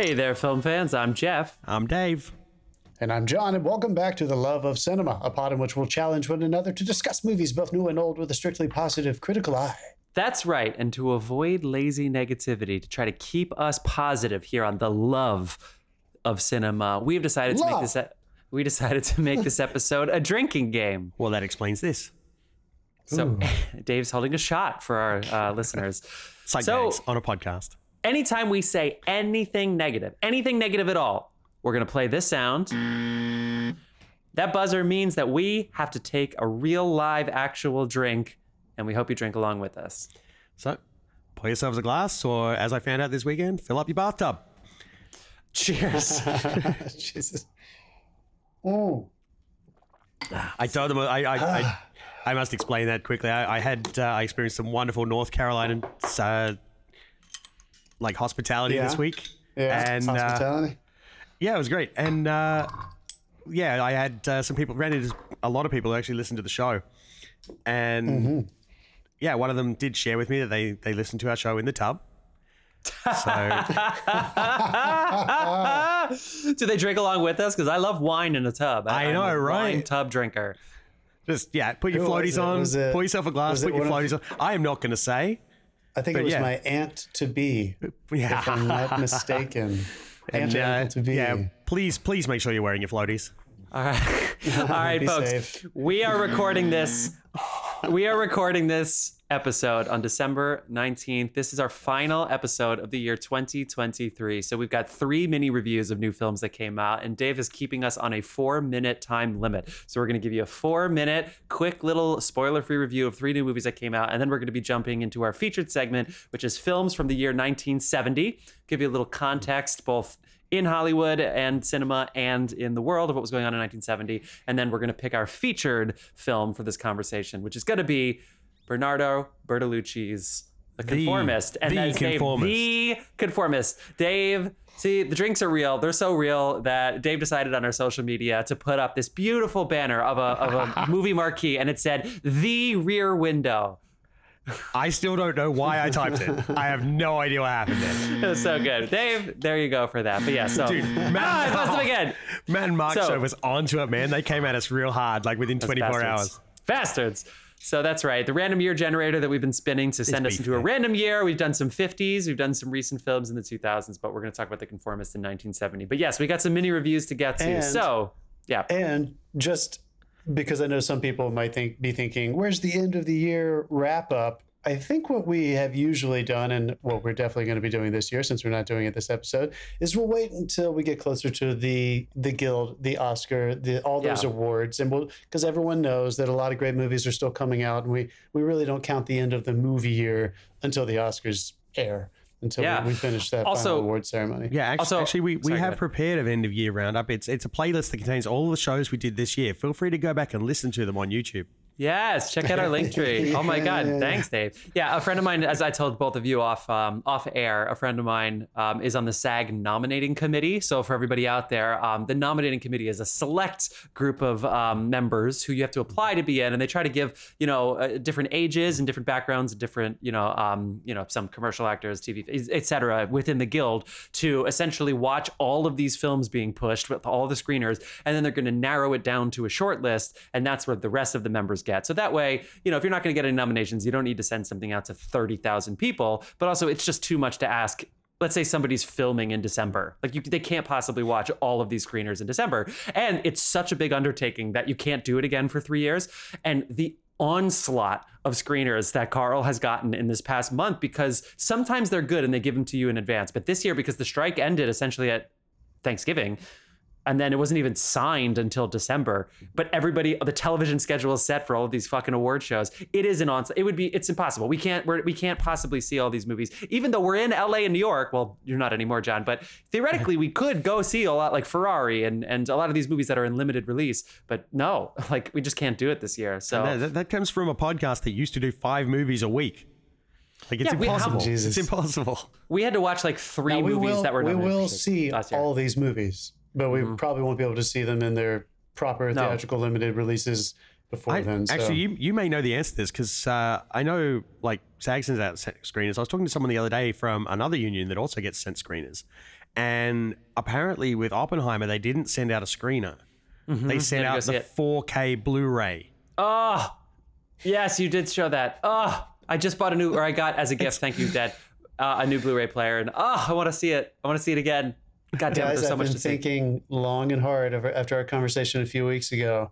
Hey there, film fans. I'm Jeff. I'm Dave. And I'm John, and welcome back to The Love of Cinema, a pod in which we'll challenge one another to discuss movies both new and old with a strictly positive critical eye. That's right. And to avoid lazy negativity, to try to keep us positive here on The Love of Cinema, we've decided to make this. E- we decided to make this episode a drinking game. Well, that explains this. So Dave's holding a shot for our uh, listeners. Side So- on a podcast. Anytime we say anything negative, anything negative at all, we're going to play this sound. That buzzer means that we have to take a real live actual drink, and we hope you drink along with us. So, pour yourselves a glass, or as I found out this weekend, fill up your bathtub. Cheers. Jesus. Oh, I told them I I, I, I must explain that quickly. I, I had uh, I experienced some wonderful North Carolina uh, like hospitality Yeah. this week. yeah. and uh, hospitality. yeah, it was great. And uh, yeah, I had uh, some people ran into a lot of people who actually listened to the show, and Mm-hmm. yeah, one of them did share with me that they they listened to our show in the tub. So Do they drink along with us? Because I love wine in a tub. I I'm know, a right? Wine tub drinker. just yeah, put your Who floaties on, Was it- pour yourself a glass, was put your floaties of- on. I am not going to say. I think it was yeah. my aunt to be, Yeah. if I'm not mistaken. Aunt And, uh, Uncle to be. yeah, please, please make sure you're wearing your floaties. All right, all right, folks. safe. We are recording this. We are recording this episode on December 19th. This is our final episode of the year 2023. So we've got three mini reviews of new films that came out, and Dave is keeping us on a four minute time limit. So we're going to give you a four minute, quick little spoiler free review of three new movies that came out, and then we're going to be jumping into our featured segment, which is films from the year 1970. Give you a little context, both in Hollywood and cinema and in the world of what was going on in 1970. And then we're going to pick our featured film for this conversation, which is going to be Bernardo Bertolucci's The Conformist. and the that's Dave, Conformist. the Conformist. Dave, see, the drinks are real. They're so real that Dave decided on our social media to put up this beautiful banner of a, of a movie marquee, and it said, The Rear Window. I still don't know why I typed it. I have no idea what happened there. It was so good. Dave, there you go for that. But yeah, so. Dude, man, ah, I lost him again. man, Mark So- show was onto it, man. They came at us real hard, like within 24 Bastards. hours. Bastards. So that's right. The random year generator that we've been spinning to send us beef into a random year. We've done some 50s, we've done some recent films in the 2000s, but we're going to talk about The Conformist in 1970. But yes, we got some mini reviews to get to. And- so, yeah. And just because I know some people might think be thinking, "Where's the end of the year wrap up?" I think what we have usually done, and what we're definitely going to be doing this year, since we're not doing it this episode, is we'll wait until we get closer to the the Guild, the Oscar, the all those Yeah. awards, and we'll because everyone knows that a lot of great movies are still coming out, and we we really don't count the end of the movie year until the Oscars air, until Yeah. we, we finish that Also- final award ceremony. Yeah, actually, Also- actually we, we have ahead. prepared an end of year roundup. It's it's a playlist that contains all the shows we did this year. Feel free to go back and listen to them on YouTube. Yes, check out our link tree. Oh my God, thanks, Dave. Yeah, a friend of mine, as I told both of you off um, off air, a friend of mine um, is on the SAG nominating committee. So for everybody out there, um, the nominating committee is a select group of um, members who you have to apply to be in, and they try to give you know uh, different ages and different backgrounds, and different you know um, you know some commercial actors, TV, etc. within the guild to essentially watch all of these films being pushed with all the screeners, and then they're going to narrow it down to a short list, and that's where the rest of the members get. So that way, you know, if you're not going to get any nominations, you don't need to send something out to 30,000 people, but also it's just too much to ask. Let's say somebody's filming in December. Like you, they can't possibly watch all of these screeners in December. And it's such a big undertaking that you can't do it again for three years. And the onslaught of screeners that Carl has gotten in this past month because sometimes they're good and they give them to you in advance. But this year, because the strike ended essentially at Thanksgiving, and then it wasn't even signed until December. But everybody, the television schedule is set for all of these fucking award shows. It is an on. It would be. It's impossible. We can't. We're, we can't possibly see all these movies, even though we're in L.A. and New York. Well, you're not anymore, John. But theoretically, we could go see a lot like Ferrari and and a lot of these movies that are in limited release. But no, like we just can't do it this year. So That, that, that comes from a podcast that used to do five movies a week. Like it's Yeah, impossible. Jesus. It's impossible. we had to watch like three Now, movies will, that were we will see last year. All these movies, but we mm-hmm. probably won't be able to see them in their proper theatrical limited releases before I, then. So. actually, you, you may know the answer to this because uh, I know like SAG sends out se- screeners. I was talking to someone the other day from another union that also gets sent screeners, And apparently, with Oppenheimer, they didn't send out a screener. Mm-hmm. They sent out the it. 4K Blu-ray. Oh, yes, you did show that. Oh, I just bought a new, or I got as a gift. Thank you, Dad. Uh, a new Blu-ray player, and oh, I want to see it. I want to see it again. God damn it, Guys, there's so I've much been to see. thinking long and hard over, after our conversation a few weeks ago.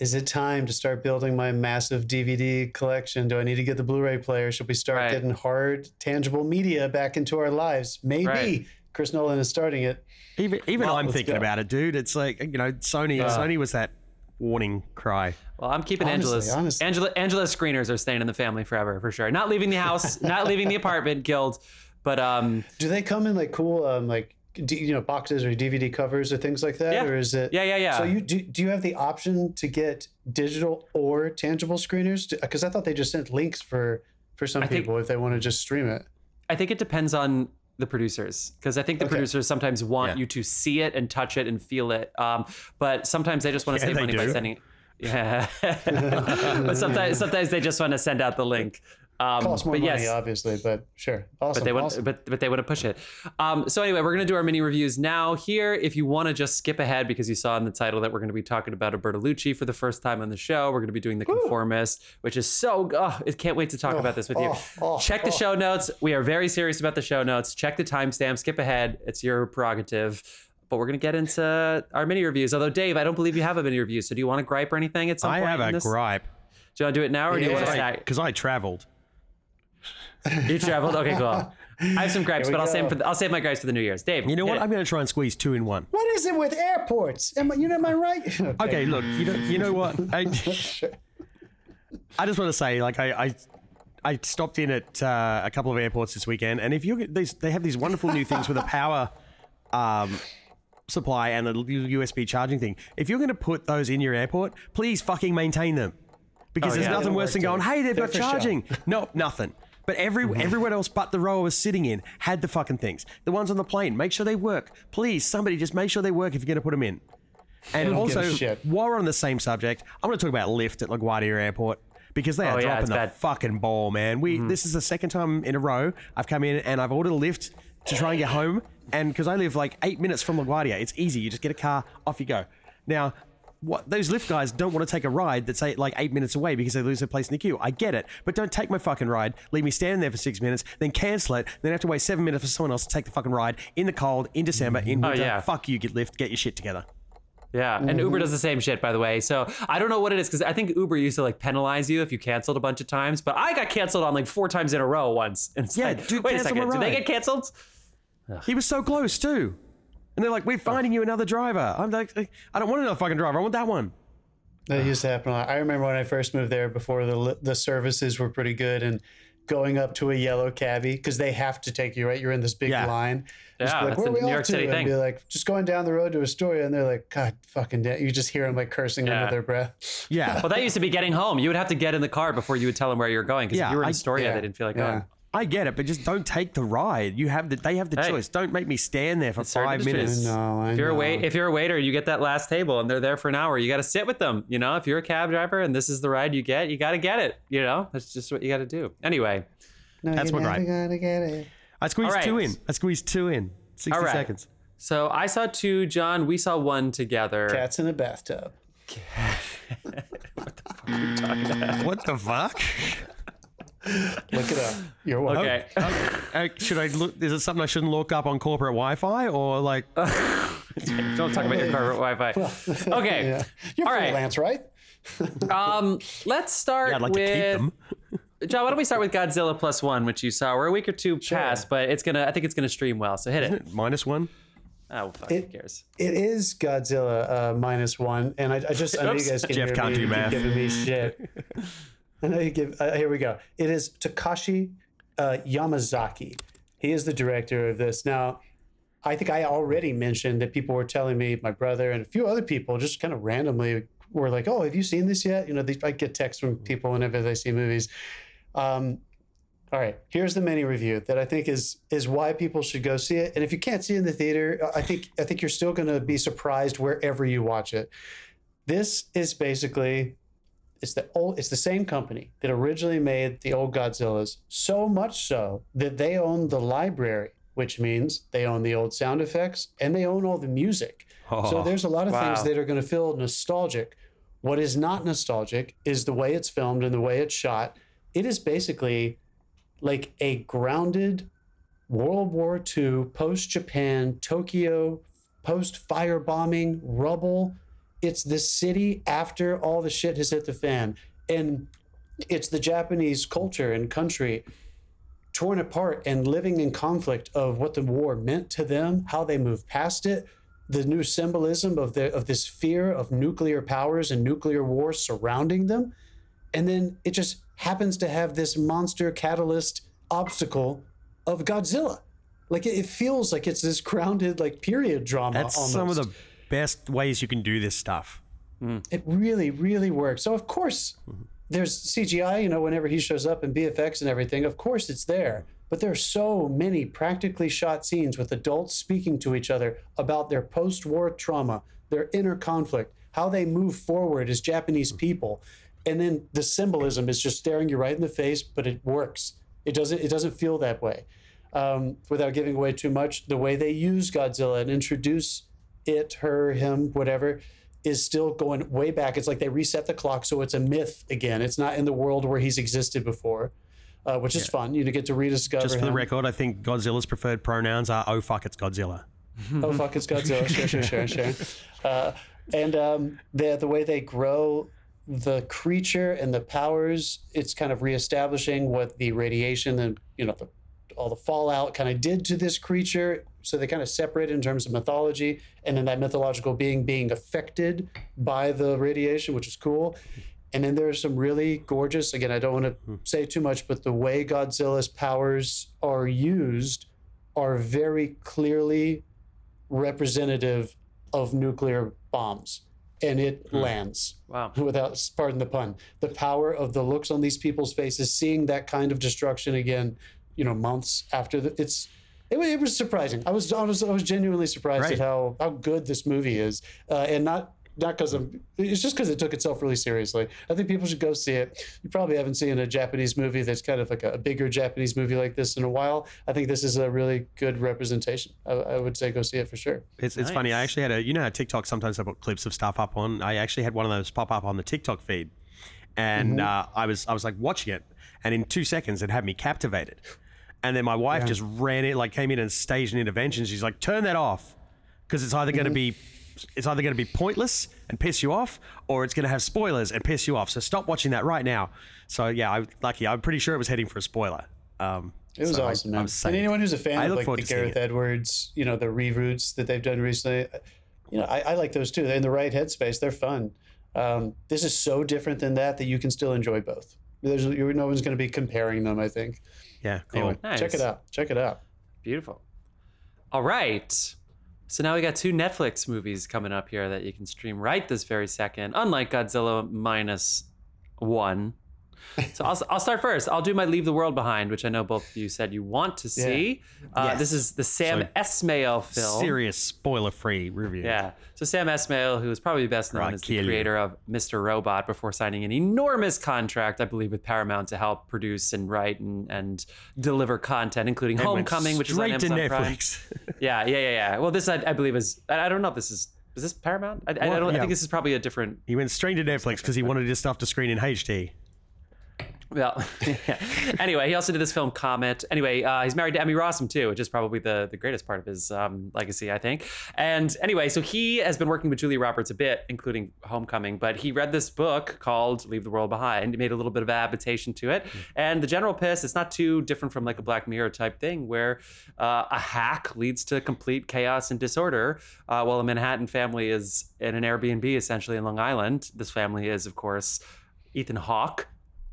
Is it time to start building my massive DVD collection? Do I need to get the Blu-ray player? Should we start Right. getting hard, tangible media back into our lives? Maybe. Right. Chris Nolan is starting it. Even even Well, I'm thinking go. about it, dude. It's like you know, Sony. Sony was that warning cry. Well, I'm keeping Honestly, Angela's. honestly. Angela, Angela's screeners are staying in the family forever for sure. Not leaving the house, not leaving the apartment guild, but um, Do they come in like cool, um, like d- you know, boxes or DVD covers or things like that, Yeah. or is it? yeah, yeah, yeah. So you do, do you have the option to get digital or tangible screeners? Because I thought they just sent links for for some think- people if they want to just stream it. I think it depends on the producers because I think the Okay. producers sometimes want Yeah. you to see it and touch it and feel it. Um, but sometimes they just want to Yeah, save they money by sending. Yeah, but sometimes sometimes they just want to send out the link. Um, Costs more but money, yes, obviously, but sure, awesome. but they want awesome. but but they want to push it. Um, so anyway, we're gonna do our mini reviews now. Here, if you want to just skip ahead because you saw in the title that we're gonna be talking about a Bertolucci for the first time on the show. We're gonna be doing the Conformist, which is so. Oh, I can't wait to talk about this with you. oh, oh, Check the oh. show notes. We are very serious about the show notes. Check the timestamp. Skip ahead. It's your prerogative. But we're gonna get into our mini reviews. Although Dave, I don't believe you have a mini review. So do you want to gripe or anything at some I point? have in a this? gripe Do you want to do it now, or do you want to Yeah. say because I traveled. you traveled? Okay, cool. I have some gripes, Here we but I'll save go. for the, I'll save my gripes for the New Year's. Dave, You know hit what? it. I'm going to try and squeeze two in one. What is it with airports? Am I, you know, am I right? Okay, look, you know, you know what? I, I just want to say, like, I, I, I stopped in at uh, a couple of airports this weekend, and if you these, they have these wonderful new things with a power um, supply and a USB charging thing. If you're going to put those in your airport, please fucking maintain them, because Oh, there's yeah. nothing worse work, than going, "Hey, they've They're got for show. charging." No, nothing. But every everywhere else but the row I was sitting in had the fucking things. The ones on the plane, make sure they work. Please, somebody just make sure they work if you're to put them in. And don't give a also, while we're on the same subject, I'm going to talk about Lyft at LaGuardia Airport because they are Oh, yeah, dropping it's the bad. Mm-hmm. fucking ball, man. We this is the second time in a row I've come in and I've ordered a lift to try and get home, and because I live like eight minutes from LaGuardia, it's easy. You just get a car, off you go. Now. What those Lyft guys don't want to take a ride that's eight, like eight minutes away because they lose their place in the queue. I get it, but don't take my fucking ride. Leave me standing there for six minutes, then cancel it. Then have to wait seven minutes for someone else to take the fucking ride in the cold in December in oh, winter. Oh, yeah. Fuck you, get Lyft, get your shit together. Yeah, and Uber does the same shit, by the way. So I don't know what it is because I think Uber used to like penalize you if you canceled a bunch of times, but I got canceled on like four times in a row once. And Yeah, like, dude, wait a second, did they get canceled? He was so close too. And they're like, we're finding you another driver. I'm like, I don't want another fucking driver. I want that one. That used to happen. a lot. I remember when I first moved there before the the services were pretty good and going up to a yellow cabbie because they have to take you right. You're in this big Yeah. line. Just Yeah, be like, that's where a are we New off York to? City and thing. be like, just going down the road to Astoria, and they're like, God, fucking, da-. you just hear them like cursing Yeah. under their breath. Yeah. Well, that used to be getting home. You would have to get in the car before you would tell them where you were going because Yeah, if you were in I- Astoria, yeah, they didn't feel like yeah. going. I get it, but just don't take the ride. You have the they have the Hey. choice. Don't make me stand there for certain five industries. minutes. No, I If you're a know. wait, if you're a waiter, you get that last table and they're there for an hour. You got to sit with them. You know, if you're a cab driver and this is the ride you get, you got to get it. You know, that's just what you got to do. Anyway, No, That's you're my never gripe. gonna get it. I squeezed All right. two in. I squeezed two in. Sixty All right. seconds. so I saw two, John. We saw one together. Cats in a bathtub. What the fuck are you talking about? What the fuck? Look it up. You're welcome. Okay. Uh, should I look? Is it something I shouldn't look up on corporate Wi-Fi or like? Don't talk about your corporate Wi-Fi. Okay. Yeah. You're All right. freelance, right? Um, let's start Yeah, I'd like with to keep them. John. Why don't we start with Godzilla Plus One, which you saw? We're a week or two past, but it's gonna. I think it's gonna stream well. So hit it. Minus one. Oh, fuck, who cares? It is Godzilla uh, minus one, and I, I just I know you guys can Jeff hear can't me do math. giving me shit. I give. Uh, here we go. It is Takashi uh, Yamazaki. He is the director of this. Now, I think I already mentioned that people were telling me, my brother and a few other people, just kind of randomly were like, "Oh, have you seen this yet?" You know, they, I get texts from people whenever they see movies. Um, all right, here's the mini review that I think is is why people should go see it. And if you can't see it in the theater, I think I think you're still going to be surprised wherever you watch it. This is basically it's the old it's the same company that originally made the old Godzillas, so much so that they own the library which means they own the old sound effects and they own all the music. so Oh, there's a lot of things that are going to feel nostalgic. What is not nostalgic is the way it's filmed and the way it's shot. It is basically like a grounded World War II, post Japan, Tokyo, post firebombing, rubble. It's the city after all the shit has hit the fan. And it's the Japanese culture and country torn apart and living in conflict of what the war meant to them, how they moved past it, the new symbolism of the of this fear of nuclear powers and nuclear war surrounding them. And then it just happens to have this monster catalyst obstacle of Godzilla. Like it, it feels like it's this grounded like period drama. That's almost. some of the best ways you can do this stuff. It really, really works. So of course, there's CGI. You know, whenever he shows up and VFX and everything, of course it's there. But there are so many practically shot scenes with adults speaking to each other about their post-war trauma, their inner conflict, how they move forward as Japanese people, and then the symbolism is just staring you right in the face. But it works. It doesn't. It doesn't feel that way. Um, without giving away too much, the way they use Godzilla and introduce it, her, him, whatever, is still going way back. It's like they reset the clock, so it's a myth again. It's not in the world where he's existed before, uh, which is fun. You get to rediscover Just for the record, I think Godzilla's preferred pronouns are "Oh fuck, it's Godzilla." oh fuck, it's Godzilla. Sure, sure, sure, sure. Uh, and um, the the way they grow the creature and the powers, it's kind of reestablishing what the radiation and you know the, all the fallout kind of did to this creature. So they kind of separate in terms of mythology, and then that mythological being being affected by the radiation, which is cool. And then there's some really gorgeous. Again, I don't want to hmm. say too much, but the way Godzilla's powers are used are very clearly representative of nuclear bombs and it hmm. lands Wow. without pardon the pun the power of the looks on these people's faces seeing that kind of destruction again you know months after the, it's it, it was surprising i was honestly i was genuinely surprised Right. at how how good this movie is uh, and not not because I'm. It's just because it took itself really seriously. I think people should go see it. You probably haven't seen a Japanese movie that's kind of like a, a bigger Japanese movie like this in a while. I think this is a really good representation. I, I would say go see it for sure. It's, it's funny. I actually had a, you know how TikTok sometimes I put clips of stuff up on. I actually had one of those pop up on the TikTok feed, and uh, I was I was like watching it, and in two seconds it had me captivated, and then my wife just ran it like came in and staged an intervention. She's like, turn that off, because it's either going to be it's either going to be pointless and piss you off, or it's going to have spoilers and piss you off. So stop watching that right now. So yeah, I lucky. I'm pretty sure it was heading for a spoiler. Um, It was so awesome, I man. and anyone who's a fan of like the Gareth. Edwards, you know, the reboots that they've done recently, you know, I, I like those too. They're in the right headspace. They're fun. Um, this is so different than that that you can still enjoy both. There's you're, no one's going to be comparing them. I think. Yeah, cool. Anyway, Nice. check it out. Check it out. Beautiful. All right. So now we got two Netflix movies coming up here that you can stream right this very second, unlike Godzilla minus one. So I'll, I'll start first. I'll do my Leave the World Behind, which I know both of you said you want to see. Uh, Yes. This is the Sam So, Esmail film. Serious spoiler free review. Yeah. So Sam Esmail, who is probably best known as the kill you. creator of Mr. Robot before signing an enormous contract, I believe, with Paramount to help produce and write and, and deliver content, including Homecoming, which is on straight to Amazon Prime. Netflix. Yeah, yeah, yeah, yeah. Well, this I, I believe is I, I don't know if this is is this Paramount? I, I don't. I think this is probably a different. He went straight to Netflix because he wanted his stuff to screen in HD. Well, yeah. anyway, he also did this film Comet. Anyway, uh, he's married to Emmy Rossum too, which is probably the the greatest part of his um, legacy, I think. And anyway, so he has been working with Julia Roberts a bit, including Homecoming. But he read this book called Leave the World Behind. He made a little bit of adaptation to it, and the general piss. It's not too different from like a Black Mirror type thing, where uh, a hack leads to complete chaos and disorder, uh, while a Manhattan family is in an Airbnb essentially in Long Island. This family is, of course, Ethan Hawke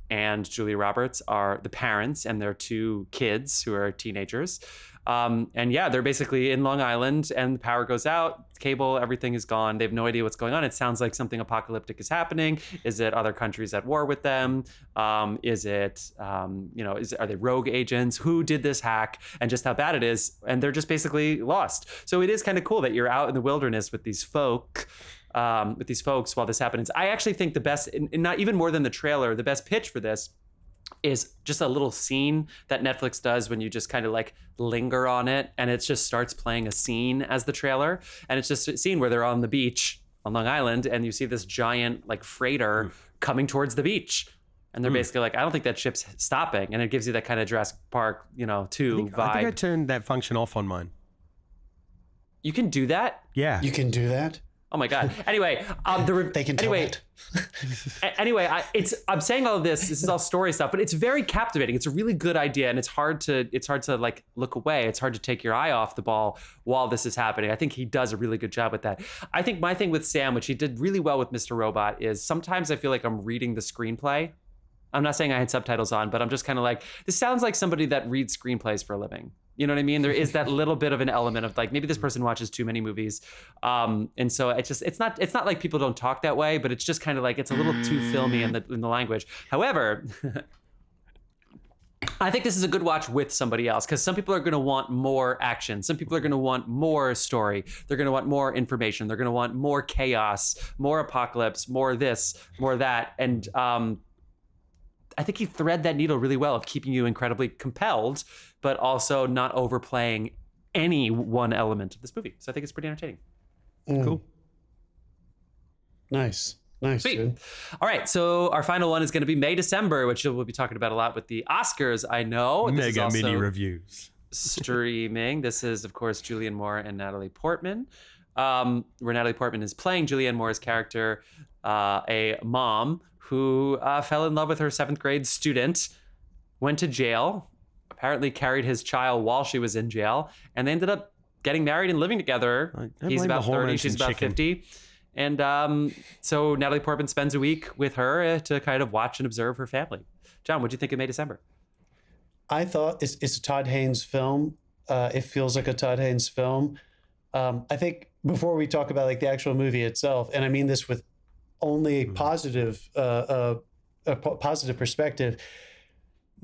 and Julia Roberts are the parents and their two kids who are teenagers. Um, and yeah, they're basically in Long Island and the power goes out, cable, everything is gone. They have no idea what's going on. It sounds like something apocalyptic is happening. Is it other countries at war with them? Um, is it, um, you know, is, are they rogue agents? Who did this hack and just how bad it is? And they're just basically lost. So it is kind of cool that you're out in the wilderness with these folk um, with these folks while this happens. I actually think the best, and and not even more than the trailer, the best pitch for this is just a little scene that Netflix does when you just kind of like linger on it and it just starts playing a scene as the trailer. And it's just a scene where they're on the beach on Long Island and you see this giant like freighter coming towards the beach. And they're basically like, I don't think that ship's stopping. And it gives you that kind of Jurassic Park, you know, 2 vibe. I think I turned that function off on mine. you can do that? Yeah. You can do that. Oh my god. Anyway, um, the re- They can anyway, anyway, I, it's I'm saying all of this. This is all story stuff, but it's very captivating. It's a really good idea, and it's hard to it's hard to like look away. It's hard to take your eye off the ball while this is happening. I think he does a really good job with that. I think my thing with Sam, which he did really well with Mr. Robot, is sometimes I feel like I'm reading the screenplay. I'm not saying I had subtitles on, but I'm just kind of like, this sounds like somebody that reads screenplays for a living. You know what I mean? There is that little bit of an element of like maybe this person watches too many movies, um, and so it's just it's not it's not like people don't talk that way, but it's just kind of like it's a little too filmy in the in the language. However. I think this is a good watch with somebody else because some people are going to want more action. Some people are going to want more story. They're going to want more information. They're going to want more chaos, more apocalypse, more this, more that. And um, I think he thread that needle really well of keeping you incredibly compelled, but also not overplaying any one element of this movie. So I think it's pretty entertaining. Cool. Nice. Nice. Sweet. dude. All right, so our final one is going to be May December, which we'll be talking about a lot with the Oscars. I know This is Mega mini reviews. streaming. This is, of course, Julianne Moore and Natalie Portman, um, where Natalie Portman is playing Julianne Moore's character, uh, a mom who uh, fell in love with her seventh grade student, went to jail, apparently carried his child while she was in jail, and they ended up getting married and living together. I- I He's about 30, she's about chicken. 50. And um, so Natalie Portman spends a week with her uh, to kind of watch and observe her family. John, what do you think of May December? I thought it's, it's a Todd Haynes film. Uh, it feels like a Todd Haynes film. Um, I think before we talk about like the actual movie itself, and I mean this with only a positive, uh, uh, a po- positive perspective.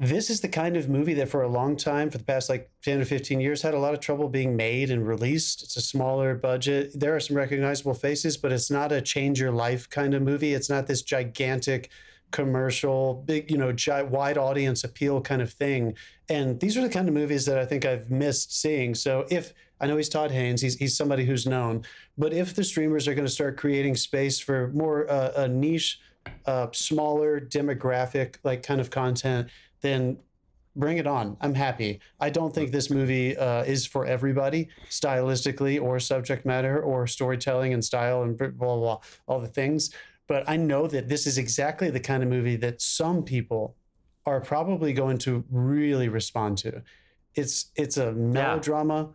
This is the kind of movie that for a long time, for the past like 10 or 15 years, had a lot of trouble being made and released. It's a smaller budget. There are some recognizable faces, but it's not a change your life kind of movie. It's not this gigantic commercial, big, you know, gi- wide audience appeal kind of thing. And these are the kind of movies that I think I've missed seeing. So if I know he's Todd Haynes, he's, he's somebody who's known, but if the streamers are going to start creating space for more uh, a niche, uh, smaller demographic like kind of content, then bring it on. I'm happy. I don't think this movie uh, is for everybody, stylistically or subject matter or storytelling and style and blah, blah, blah, all the things. But I know that this is exactly the kind of movie that some people are probably going to really respond to. It's it's a melodrama.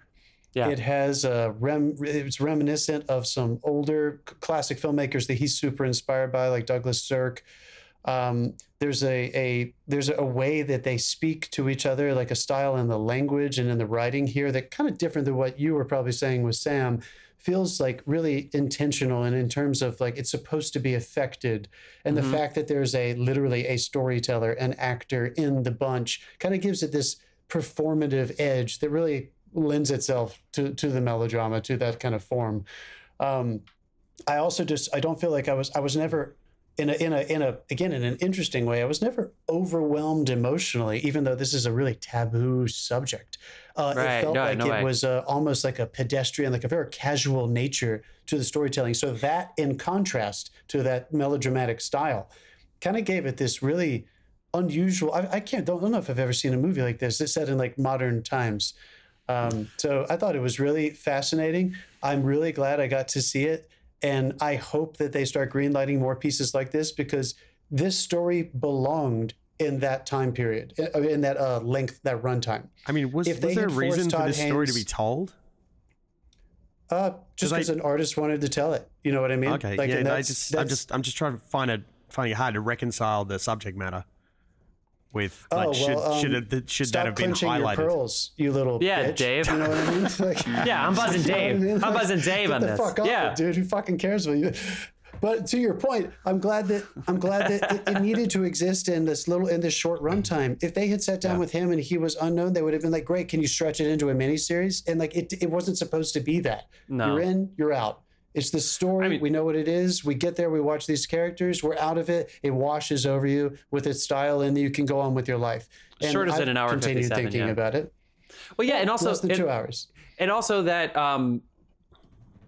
Yeah. It has a rem. It's reminiscent of some older classic filmmakers that he's super inspired by, like Douglas Sirk. Um, there's a, a there's a way that they speak to each other, like a style in the language and in the writing here that kind of different than what you were probably saying with Sam. Feels like really intentional and in terms of like it's supposed to be affected, and the fact that there's a literally a storyteller, an actor in the bunch, kind of gives it this performative edge that really lends itself to to the melodrama, to that kind of form. Um, I also just I don't feel like I was I was never in a in a in a again in an interesting way I was never overwhelmed emotionally even though this is a really taboo subject. Uh, Right. It felt No, like no it way. was uh, almost like a pedestrian, like a very casual nature to the storytelling. So that in contrast to that melodramatic style, kind of gave it this really unusual. I, I can't don't, don't know if I've ever seen a movie like this. It's set in like modern times. Um, so I thought it was really fascinating. I'm really glad I got to see it. And I hope that they start greenlighting more pieces like this because this story belonged in that time period, in, in that uh, length, that runtime. I mean, was, If was there a reason for this story to be told? Uh, just because an artist wanted to tell it. You know what I mean? Okay, Like, yeah. I just, I'm just, I'm just trying to find it, finding it hard to reconcile the subject matter with like, Oh, well, should, um, it, should that have been clenching your pearls, you little Yeah, bitch. Dave. You know what I mean? Like, Yeah, I'm buzzing You know I Dave. mean? I'm buzzing Dave on the this. Fuck off yeah. it, dude. Who fucking cares about you? But to your point, I'm glad that I'm glad that it, it needed to exist in this little in this short runtime. If they had sat down with him and he was unknown, they would have been like, "Great, can you stretch it into a miniseries?" And like it, it wasn't supposed to be that. No. You're in, you're out. It's the story. mean- we know what it is. We get there. We watch these characters. We're out of it. It washes over you with its style, and you can go on with your life. And Shorter than I've an hour and Continued 57, thinking yeah. about it. Well, yeah, and also Less than and- two hours. and also that um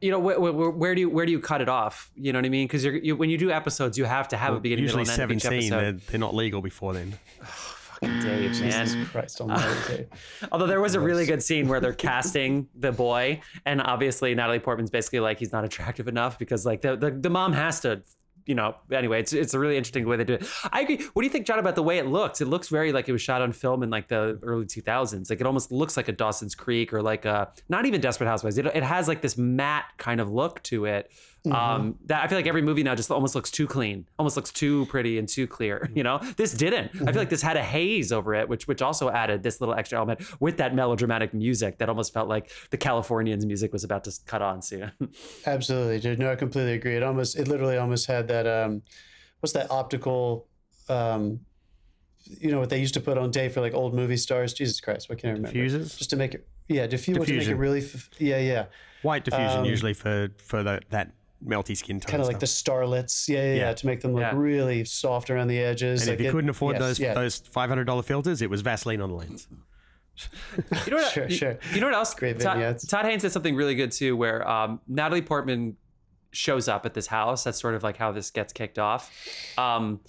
you know wh- wh- where do you where do you cut it off you know what i mean because you, when you do episodes you have to have a beginning Usually middle and end of each 17. They're, they're not legal before then. Fucking Dave, man. Jesus Christ Almighty. Although there was a really good scene where they're casting the boy, and obviously Natalie Portman's basically like he's not attractive enough because like the the, the mom has to. You know, anyway, it's it's a really interesting way they do it. I agree. What do you think, John, about the way it looks? It looks very like it was shot on film in like the early 2000s. Like it almost looks like a Dawson's Creek or like a not even Desperate Housewives. It, it has like this matte kind of look to it. Um, that I feel like every movie now just almost looks too clean, almost looks too pretty and too clear. You know, this didn't. I feel like this had a haze over it, which which also added this little extra element with that melodramatic music that almost felt like the Californians music was about to cut on soon. Absolutely, dude. No, I completely agree. It almost, it literally almost had that. Um, what's that optical? Um, you know what they used to put on day for like old movie stars. Jesus Christ, what can I remember? Diffusers? Just to make it, yeah, diffuse. To make it really, f- yeah, yeah. White diffusion Um, usually for for the, that melty skin tone. Kind of like the starlets, yeah, yeah, yeah, Yeah. to make them look Yeah. really soft around the edges. And if you it- couldn't afford yes, those yeah. those five hundred dollar filters, it was Vaseline on the lens. You know what? Sure, you, sure. You know what else? Great Todd, vignettes. Todd Haynes did something really good too, where um, Natalie Portman shows up at this house. That's sort of like how this gets kicked off. Um,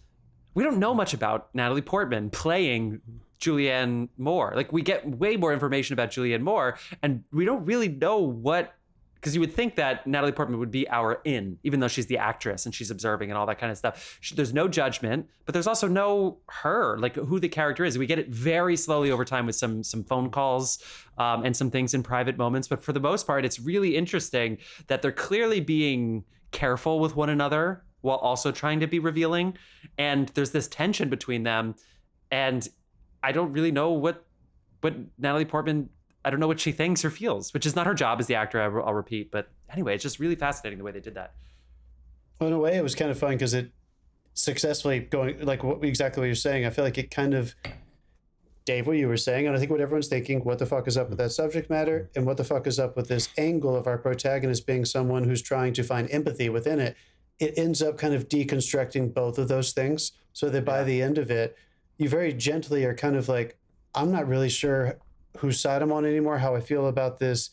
we don't know much about Natalie Portman playing Julianne Moore. Like we get way more information about Julianne Moore, and we don't really know what. Because you would think that Natalie Portman would be our in, even though she's the actress and she's observing and all that kind of stuff. She, there's no judgment, but there's also no her, like who the character is. We get it very slowly over time with some some phone calls um, and some things in private moments. But for the most part, it's really interesting that they're clearly being careful with one another while also trying to be revealing. And there's this tension between them, and I don't really know what what Natalie Portman. I don't know what she thinks or feels, which is not her job as the actor. I'll, I'll repeat, but anyway, it's just really fascinating the way they did that. Well, in a way, it was kind of fun because it successfully going like what exactly what you're saying. I feel like it kind of, Dave, what you were saying, and I think what everyone's thinking: what the fuck is up with that subject matter, and what the fuck is up with this angle of our protagonist being someone who's trying to find empathy within it. It ends up kind of deconstructing both of those things, so that by the end of it, you very gently are kind of like, I'm not really sure whose side I'm on anymore, how I feel about this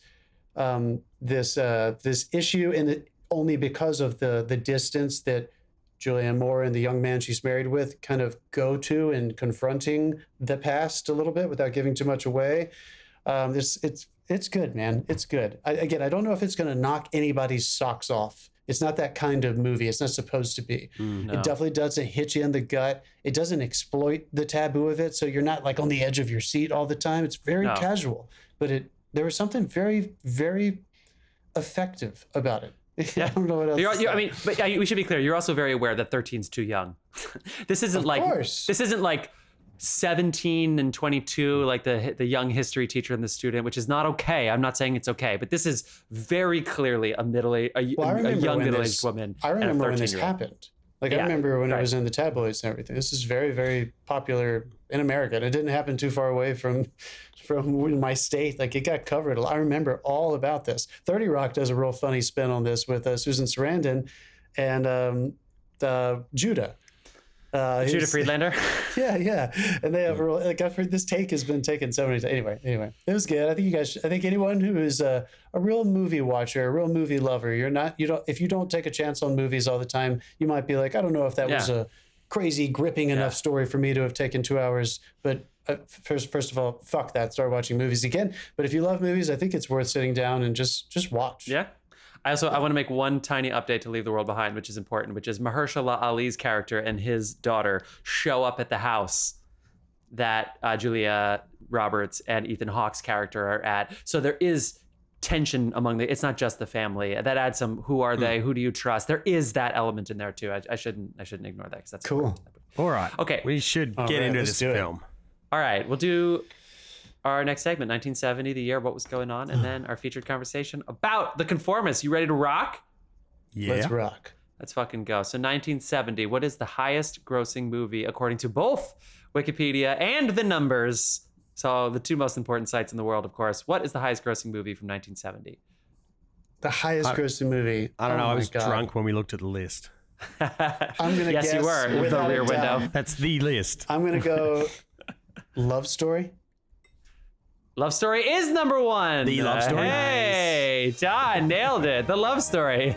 um, this uh, this issue, and it, only because of the the distance that Julianne Moore and the young man she's married with kind of go to in confronting the past a little bit without giving too much away. Um, it's it's it's good, man. It's good. I, again, I don't know if it's going to knock anybody's socks off. It's not that kind of movie. It's not supposed to be. Mm, no. It definitely doesn't hit you in the gut. It doesn't exploit the taboo of it, so you're not like on the edge of your seat all the time. It's very No. casual, but it there was something very very effective about it. Yeah. I don't know what else. You're, to you I mean, but we should be clear. You're also very aware that 13's too young. this isn't like course. this isn't like 17 and 22 like the the young history teacher and the student, which is not okay. I'm not saying it's okay, but this is very clearly a middle a, a, Well, a remember young when middle this- aged woman. I remember when this 13-year-old. happened. Like I remember when right. it was in the tabloids and everything. This is very, very popular in America. And it didn't happen too far away from from my state. Like it got covered. I remember all about this. Thirty Rock does a real funny spin on this with uh, Susan Sarandon and um, uh, Judah. Uh, Judah Friedlander. yeah, yeah, and they have a real, like I've heard this take has been taken so many times. Anyway, anyway, it was good. I think you guys, should- I think anyone who is a, a real movie watcher, a real movie lover, you're not, you don't, if you don't take a chance on movies all the time, you might be like, I don't know if that was a crazy, gripping enough story for me to have taken two hours. But uh, first, first of all, fuck that. Start watching movies again. But if you love movies, I think it's worth sitting down and just just watch. Yeah. I also I want to make one tiny update to leave the world behind, which is important, which is Mahershala Ali's character and his daughter show up at the house that uh, Julia Roberts and Ethan Hawke's character are at. So there is tension among the. It's not just the family. That adds some. Who are they? Who do you trust? There is that element in there too. I, I shouldn't I shouldn't ignore that because that's Cool. important. All right. Okay. We should All get right, into this do it. film. All right, we'll do our next segment, 1970, the year, what was going on, and then our featured conversation about the conformists. You ready to rock? Yeah. Let's rock. Let's fucking go. So 1970, what is the highest grossing movie according to both Wikipedia and the numbers? So the two most important sites in the world, of course. What is the highest grossing movie from 1970? The highest grossing movie. I don't Oh know. I oh was God. drunk when we looked at the list. I'm gonna Yes, you guess with the rear window. That's the list. I'm gonna go. Love Story. Love Story is number one. The Love Story. Hey, John nailed it. The Love Story.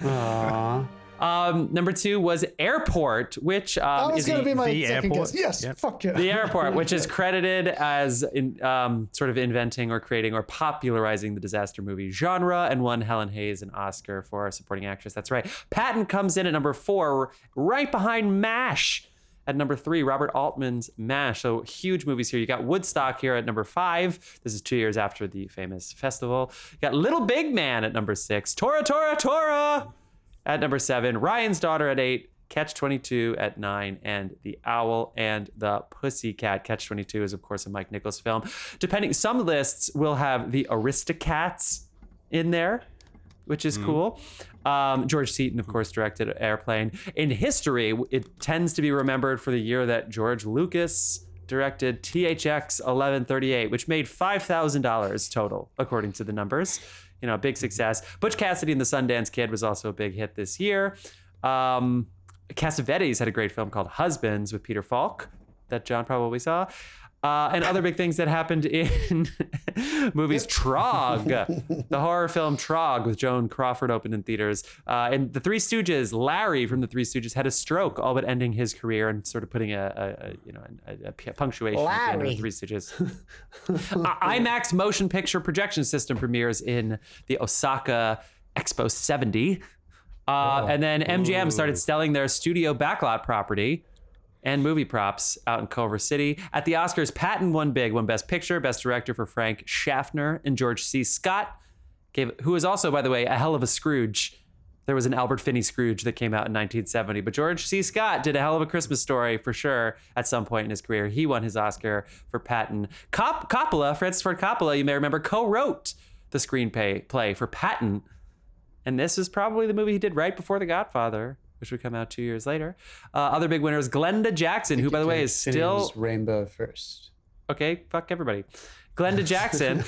Aww. Um, number two was Airport, which um, That was is gonna the, be my second airport. guess. Yes. Yep. Fuck yeah. the airport, which is credited as in, um, sort of inventing or creating or popularizing the disaster movie genre and won Helen Hayes an Oscar for supporting actress. That's right. Patton comes in at number four, right behind MASH. At number three, Robert Altman's MASH. So huge movies here. You got Woodstock here at number five. This is two years after the famous festival. You got Little Big Man at number six. Tora, Tora, Tora at number seven. Ryan's Daughter at eight. Catch 22 at nine. And The Owl and the Pussycat. Catch 22 is, of course, a Mike Nichols film. Depending, some lists will have the Aristocats in there which is cool. Um, George Seaton, of course, directed Airplane. In history, it tends to be remembered for the year that George Lucas directed THX 1138, which made $5,000 total, according to the numbers. You know, a big success. Butch Cassidy and the Sundance Kid was also a big hit this year. Um, Cassavetes had a great film called Husbands with Peter Falk that John probably saw. Uh, and other big things that happened in movies. Trog, the horror film Trog with Joan Crawford opened in theaters. Uh, and The Three Stooges, Larry from The Three Stooges had a stroke, all but ending his career and sort of putting a, a, a you know a, a punctuation at the end of The Three Stooges. IMAX motion picture projection system premieres in the Osaka Expo 70. Uh, and then MGM started selling their studio backlot property and movie props out in Culver City. At the Oscars, Patton won big, won Best Picture, Best Director for Frank Schaffner and George C. Scott, gave, who was also, by the way, a hell of a Scrooge. There was an Albert Finney Scrooge that came out in 1970, but George C. Scott did a hell of a Christmas story for sure at some point in his career. He won his Oscar for Patton. Cop- Coppola, Francis Ford Coppola, you may remember, co-wrote the screenplay play for Patton. And this is probably the movie he did right before The Godfather, which would come out two years later. Uh, other big winners, Glenda Jackson, who, by the way, is still Rainbow first. okay. Fuck everybody. Glenda Jackson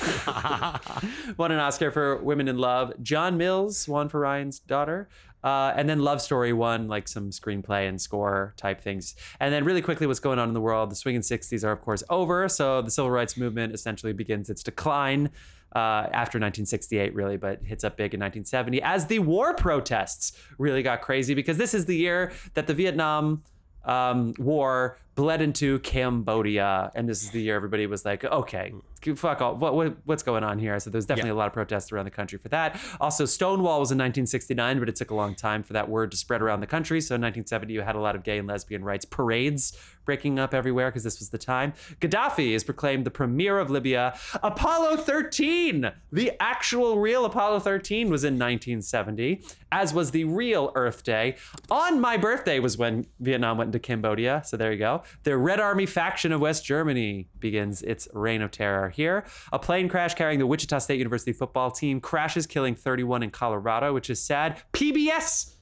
won an Oscar for Women in Love. John Mills won for Ryan's Daughter. Uh, and then Love Story won like some screenplay and score type things. And then, really quickly, what's going on in the world? The swinging 60s are, of course, over. So the civil rights movement essentially begins its decline uh, after 1968, really, but hits up big in 1970 as the war protests really got crazy because this is the year that the Vietnam um, war bled into Cambodia, and this is the year everybody was like, okay, fuck all, what, what what's going on here? So there's definitely a lot of protests around the country for that. Also, Stonewall was in 1969, but it took a long time for that word to spread around the country. So in 1970, you had a lot of gay and lesbian rights parades breaking up everywhere because this was the time. Gaddafi is proclaimed the premier of Libya. Apollo 13, the actual real Apollo 13 was in 1970, as was the real Earth Day. On my birthday was when Vietnam went into Cambodia. So there you go. The Red Army faction of West Germany begins its reign of terror here. A plane crash carrying the Wichita State University football team crashes, killing 31 in Colorado, which is sad. PBS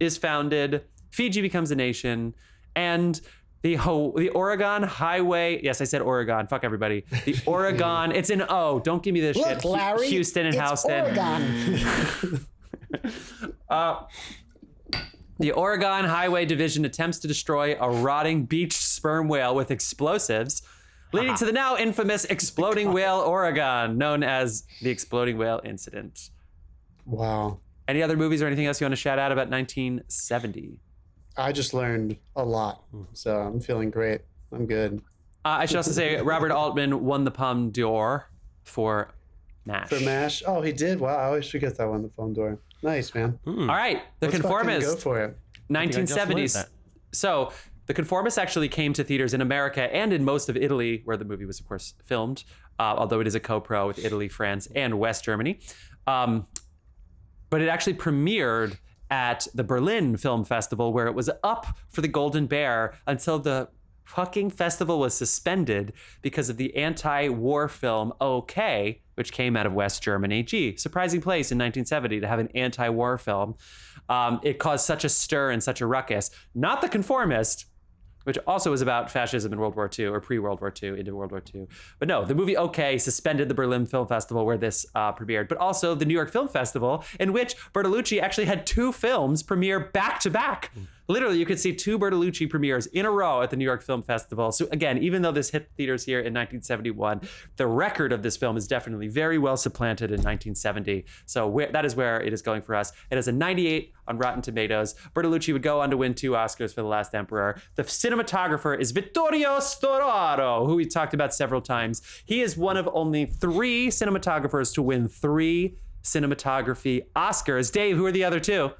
is founded. Fiji becomes a nation, and the Ho- the Oregon Highway. Yes, I said Oregon. Fuck everybody. The Oregon. it's an O. Don't give me this shit. Look, Hu- Larry, Houston and it's Houston. Oregon. Uh, the Oregon Highway Division attempts to destroy a rotting beached sperm whale with explosives, leading to the now infamous exploding whale Oregon, known as the exploding whale incident. Wow. Any other movies or anything else you want to shout out about 1970? I just learned a lot, so I'm feeling great. I'm good. Uh, I should also say Robert Altman won the Palme d'Or for MASH. For MASH, oh, he did. Wow, I always forget that one. The phone door. Nice, man. All right, The Let's Conformist. Go for it. just 1970s. that. So the Conformist actually came to theaters in America and in most of Italy, where the movie was, of course, filmed. Uh, although it is a co-pro with Italy, France, and West Germany. Um, but it actually premiered at the Berlin Film Festival, where it was up for the Golden Bear until the fucking festival was suspended because of the anti-war film OK, which came out of West Germany. Gee, surprising place in 1970 to have an anti-war film. Um, it caused such a stir and such a ruckus. Not the conformist, which also was about fascism in World War II or pre World War II into World War II. But no, the movie OK suspended the Berlin Film Festival where this uh, premiered, but also the New York Film Festival, in which Bertolucci actually had two films premiere back to back. Literally, you could see two Bertolucci premieres in a row at the New York Film Festival. So again, even though this hit theaters here in 1971, the record of this film is definitely very well supplanted in 1970. So where, that is where it is going for us. It has a 98 on Rotten Tomatoes. Bertolucci would go on to win two Oscars for The Last Emperor. The cinematographer is Vittorio Storaro, who we talked about several times. He is one of only three cinematographers to win three cinematography Oscars. Dave, who are the other two?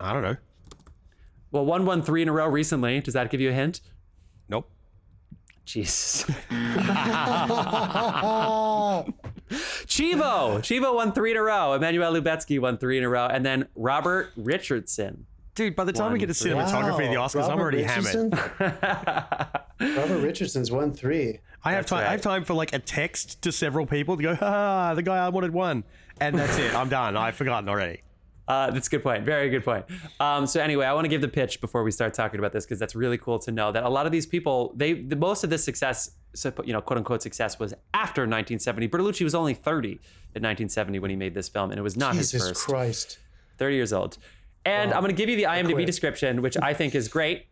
I don't know. Well, one won three in a row recently. Does that give you a hint? Nope. Jesus. Chivo. Chivo won three in a row. Emmanuel Lubezki won three in a row. And then Robert Richardson. Dude, by the time we get to cinematography, the Oscars, I'm already Richardson? hammered. Robert Richardson's won three. I have That's time. I have time for like a text to several people to go, ha, the guy I wanted won, and that's it. I'm done. I've forgotten already. Uh, that's a good point. Very good point. Um, so anyway, I want to give the pitch before we start talking about this because that's really cool to know that a lot of these people, they the, most of this success, so, you know, quote unquote success, was after 1970. Bertolucci was only 30 in 1970 when he made this film, and it was not his first. Jesus. Christ. 30 years old. And I'm going to give you the IMDb description, which I think is great.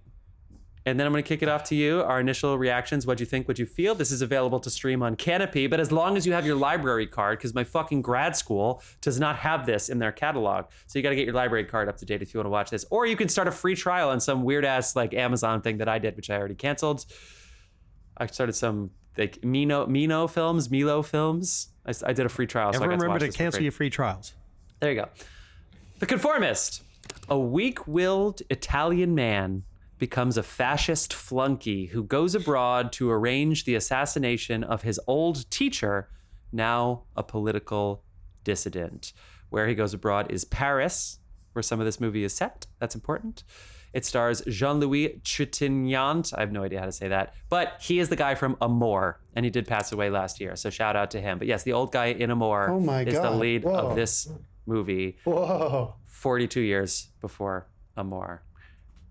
And then I'm going to kick it off to you. Our initial reactions. What'd you think? What'd you feel? This is available to stream on Kanopy, but as long as you have your library card, because my fucking grad school does not have this in their catalog. So you got to get your library card up to date if you want to watch this. Or you can start a free trial on some weird ass like Amazon thing that I did, which I already canceled. I started some like Mino Mino films, Milo films. I, I did a free trial. so I Ever to, remember to this cancel your free trials? There you go. The Conformist. A weak willed Italian man becomes a fascist flunky who goes abroad to arrange the assassination of his old teacher, now a political dissident. Where he goes abroad is Paris, where some of this movie is set. That's important. It stars Jean Louis Trintignant. I have no idea how to say that, but he is the guy from Amour, and he did pass away last year. So shout out to him. But yes, the old guy in Amour Oh is the lead Whoa. of this movie Whoa. 42 years before Amour.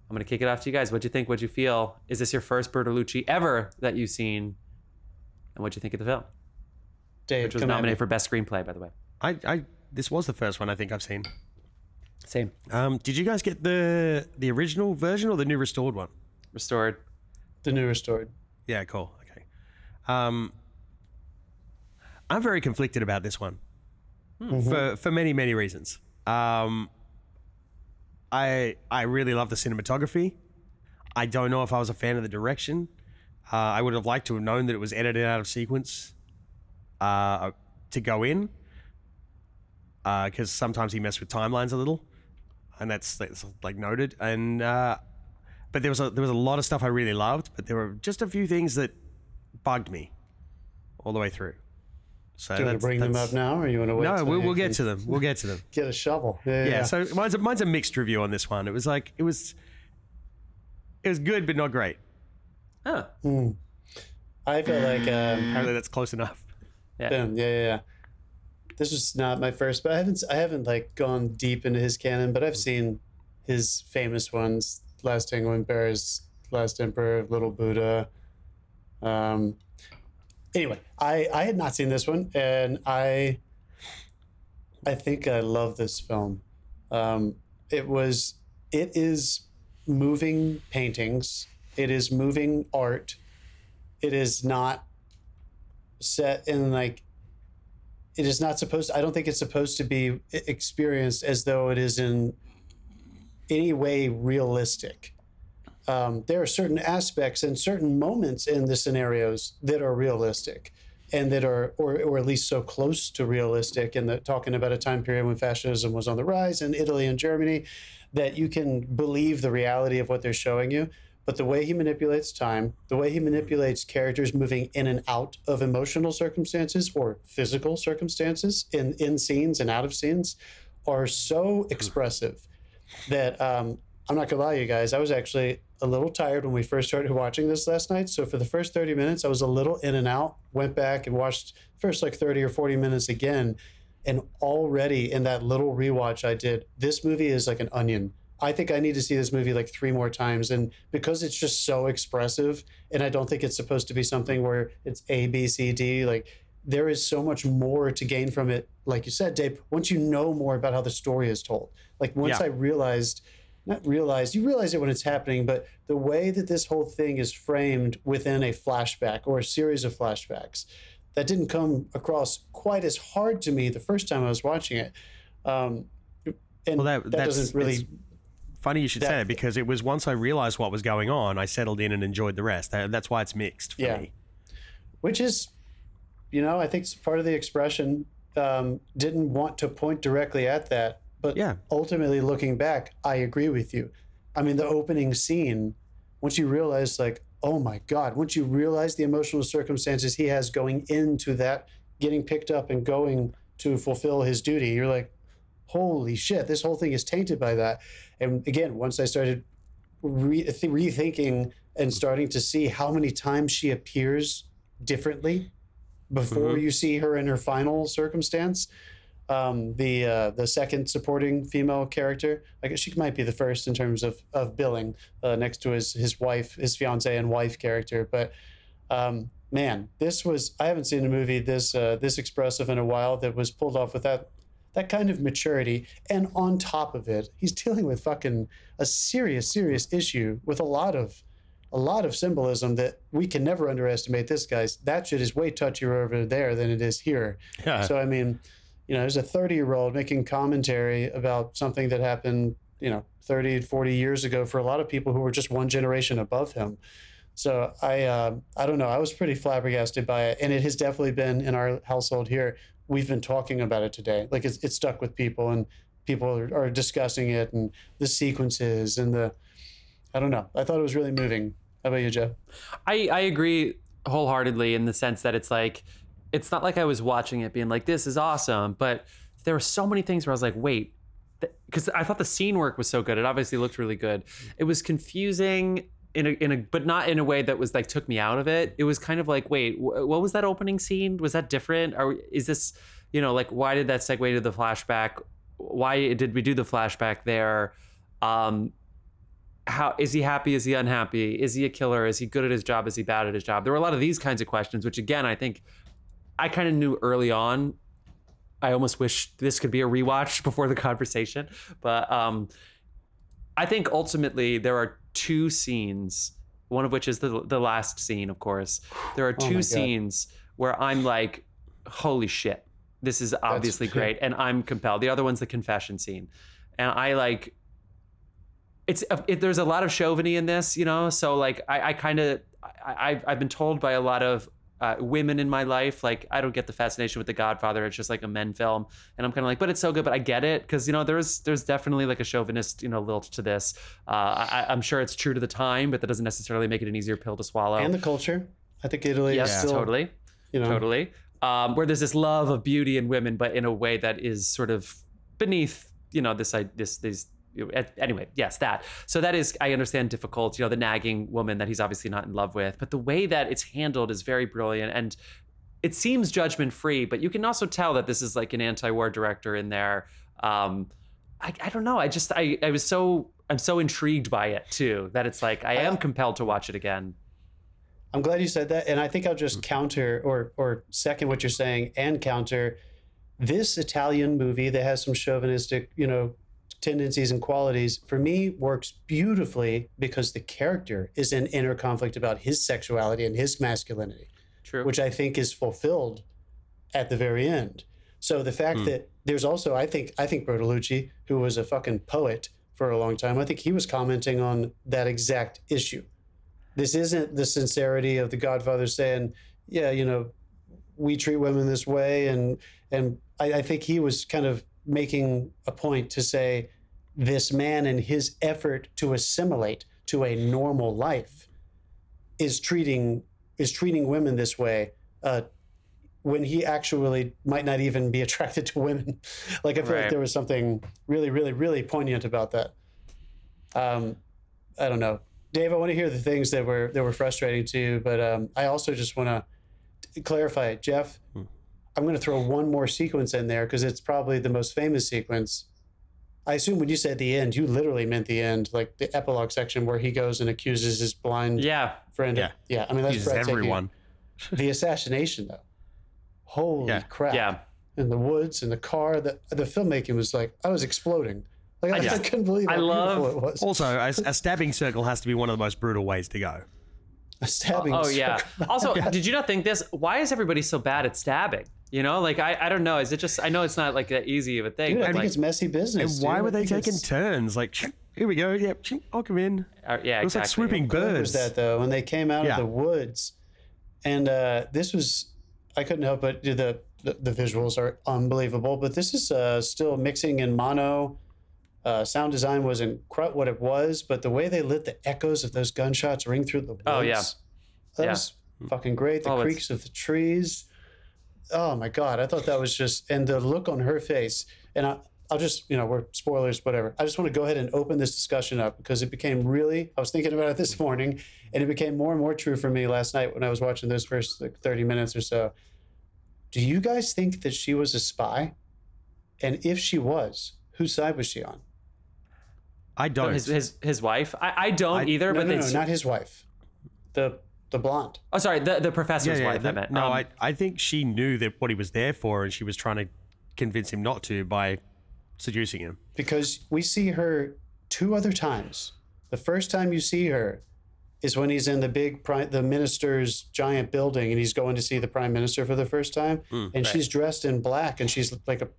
I'm going to kick it off to you guys. What'd you think? What'd you feel? Is this your first Bertolucci ever that you've seen? And what'd you think of the film? Dave, Which was come at me. nominated for Best Screenplay, by the way. I, I, this was the first one I think I've seen. Same. Um, did you guys get the the original version or the new restored one? Restored. the new restored. Yeah, cool. Okay. Um, I'm very conflicted about this one for for many many reasons. Um, I I really love the cinematography. I don't know if I was a fan of the direction. Uh, I would have liked to have known that it was edited out of sequence uh, to go in, because sometimes he messed with timelines a little, and that's, that's like noted. And uh, but there was a there was a lot of stuff I really loved, but there were just a few things that bugged me all the way through. So Do you want that's- to bring them up now, or you want to wait? No, we'll, we'll get to them. We'll get to them. Get a shovel. Yeah. Yeah. yeah. So mine's a, mine's a mixed review on this one. It was like it was it was good but not great. Oh, I feel like um, Apparently that's close enough. yeah. Boom. Yeah, yeah, yeah. This was not my first, but I haven't I haven't like gone deep into his canon, but I've seen his famous ones: Last Tango in Paris, Last Emperor, Little Buddha. Um. Anyway, I I had not seen this one, and I I think I love this film. Um, it was it is moving paintings. It is moving art. It is not set in like it is not supposed i don't think it's supposed to be experienced as though it is in any way realistic um, there are certain aspects and certain moments in the scenarios that are realistic and that are or, or at least so close to realistic and talking about a time period when fascism was on the rise in italy and germany that you can believe the reality of what they're showing you. But the way he manipulates time, the way he manipulates characters moving in and out of emotional circumstances or physical circumstances in, in scenes and out of scenes are so expressive that um, I'm not gonna lie, you guys, I was actually a little tired when we first started watching this last night. So for the first 30 minutes, I was a little in and out, went back and watched first like 30 or 40 minutes again. And already in that little rewatch I did, this movie is like an onion I think I need to see this movie like three more times. And because it's just so expressive, and I don't think it's supposed to be something where it's A, B, C, D, like there is so much more to gain from it. Like you said, Dave, once you know more about how the story is told, like once Yeah. I realized, not realized, you realize it when it's happening, but the way that this whole thing is framed within a flashback or a series of flashbacks, that didn't come across quite as hard to me the first time I was watching it. Um, and Well, that- that, that's- doesn't really Funny you should say That- that because it was once I realized what was going on, I settled in and enjoyed the rest. That- That's why it's mixed for Yeah. me. which is, you know, I think it's part of the expression. Um, didn't want to point directly at that, but Yeah. ultimately looking back, I agree with you. I mean, the opening scene, once you realize, like, oh my God, once you realize the emotional circumstances he has going into that, getting picked up and going to fulfill his duty, you're like, holy shit, this whole thing is tainted by that. And again, once I started re- th- rethinking and starting to see how many times she appears differently before mm-hmm. you see her in her final circumstance. Um, the uh, the second supporting female character, I guess she might be the first in terms of of billing, uh, next to his his wife, his fiance and wife character. But um, man, this was I haven't seen a movie this uh, this expressive in a while that was pulled off with that that kind of maturity. And on top of it, he's dealing with fucking a serious serious issue with a lot of a lot of symbolism that we can never underestimate. This guy's that shit is way touchier over there than it is here. Yeah. So I mean, you know, there's a 30 year old making commentary about something that happened, you know, 30, 40 years ago for a lot of people who were just one generation above him. So I, uh, I don't know. I was pretty flabbergasted by it, and it has definitely been in our household here. We've been talking about it today. Like it's, it's stuck with people, and people are, are discussing it, and the sequences, and the. I don't know. I thought it was really moving. How about you, Jeff? I, I agree wholeheartedly in the sense that it's like it's not like I was watching it being like this is awesome, but there were so many things where I was like, wait, because I thought the scene work was so good. It obviously looked really good. It was confusing in a in a but not in a way that was like took me out of it. It was kind of like, wait, wh- what was that opening scene? Was that different? Or is this, you know, like why did that segue to the flashback? Why did we do the flashback there? Um, how is he happy? Is he unhappy? Is he a killer? Is he good at his job? Is he bad at his job? There were a lot of these kinds of questions, which again, I think I kind of knew early on. I almost wish this could be a rewatch before the conversation, but um, I think ultimately there are two scenes. One of which is the the last scene, of course. There are Oh two scenes where I'm like, "Holy shit, this is obviously great," and I'm compelled. The other one's the confession scene, and I like it's it, there's a lot of chauviny in this, you know. So like I, I kind of I I've- I've been told by a lot of uh, women in my life like I don't get the fascination with The Godfather. It's just like a men film, and I'm kind of like, but it's so good. But I get it because you know there's there's definitely like a chauvinist you know lilt to this. Uh, I, I'm sure it's true to the time, but that doesn't necessarily make it an easier pill to swallow. And the culture. I think Italy yes, is still totally You know, totally. Um, where there's this love of beauty in women, but in a way that is sort of beneath, you know, this I this these. Anyway, yes, that. So that is, I understand, difficult. You know, the nagging woman that he's obviously not in love with, but the way that it's handled is very brilliant, and it seems judgment free. But you can also tell that this is like an anti-war director in there. Um, I, I don't know. I just I I was so I'm so intrigued by it too that it's like I am compelled to watch it again. I'm glad you said that, and I think I'll just counter or or second what you're saying and counter this Italian movie that has some chauvinistic, you know, tendencies and qualities. For me, works beautifully because the character is in inner conflict about his sexuality and his masculinity, True. which I think is fulfilled at the very end. So the fact hmm. that there's also, I think, I think Bertolucci, who was a fucking poet for a long time, I think he was commenting on that exact issue this isn't the sincerity of the godfather saying yeah you know we treat women this way and and I, I think he was kind of making a point to say this man and his effort to assimilate to a normal life is treating is treating women this way uh, when he actually might not even be attracted to women like i feel Right. like there was something really really really poignant about that um, i don't know Dave, I want to hear the things that were that were frustrating to you, but um, I also just want to clarify, Jeff. I'm going to throw one more sequence in there because it's probably the most famous sequence. I assume when you said the end, you literally meant the end, like the epilogue section where he goes and accuses his blind Yeah. friend. Yeah. yeah. I mean that's Uses everyone. The assassination, though, holy Yeah. crap! Yeah. in the woods, in the car, the the filmmaking was like I was exploding. Like I, Yeah. just couldn't believe how I love- beautiful it was. Also, a, a stabbing circle has to be one of the most brutal ways to go. A stabbing. Oh yeah. circle. Also, did you not think this? Why is everybody so bad at stabbing? You know, like I, I don't know. Is it just? I know it's not like that easy of a thing. Dude, I think like, it's messy business. And why were they taking it's- turns? Like, here we go. Yep, I'll come in. uh, yeah, It was exactly. like swooping What birds. was that though? When they came out Yeah. of the woods, and uh, this was, I couldn't help but the, the the visuals are unbelievable. But this is uh, still mixing in mono. Uh, sound design wasn't quite what it was, but the way they lit the echoes of those gunshots ring through the woods. Oh, yeah. that Yeah. was fucking great. The Oh, creaks of the trees. Oh my god, I thought that was just and the look on her face. And I, I'll just you know we're spoilers, whatever. I just want to go ahead and open this discussion up because it became really. I was thinking about it this morning, and it became more and more true for me last night when I was watching those first like, thirty minutes or so. Do you guys think that she was a spy? And if she was, whose side was she on? I don't. his, his his wife. I, I don't I- either. No, but no, no, not his wife. The the blonde. oh, sorry. The the professor's yeah, yeah, wife. I that- meant. No, Um, I, I think she knew that what he was there for, and she was trying to convince him not to by seducing him. because we see her two other times. The first time you see her is when he's in the big prime, the minister's giant building, and he's going to see the prime minister for the first time, Mm, and she's dressed in black, and she's like a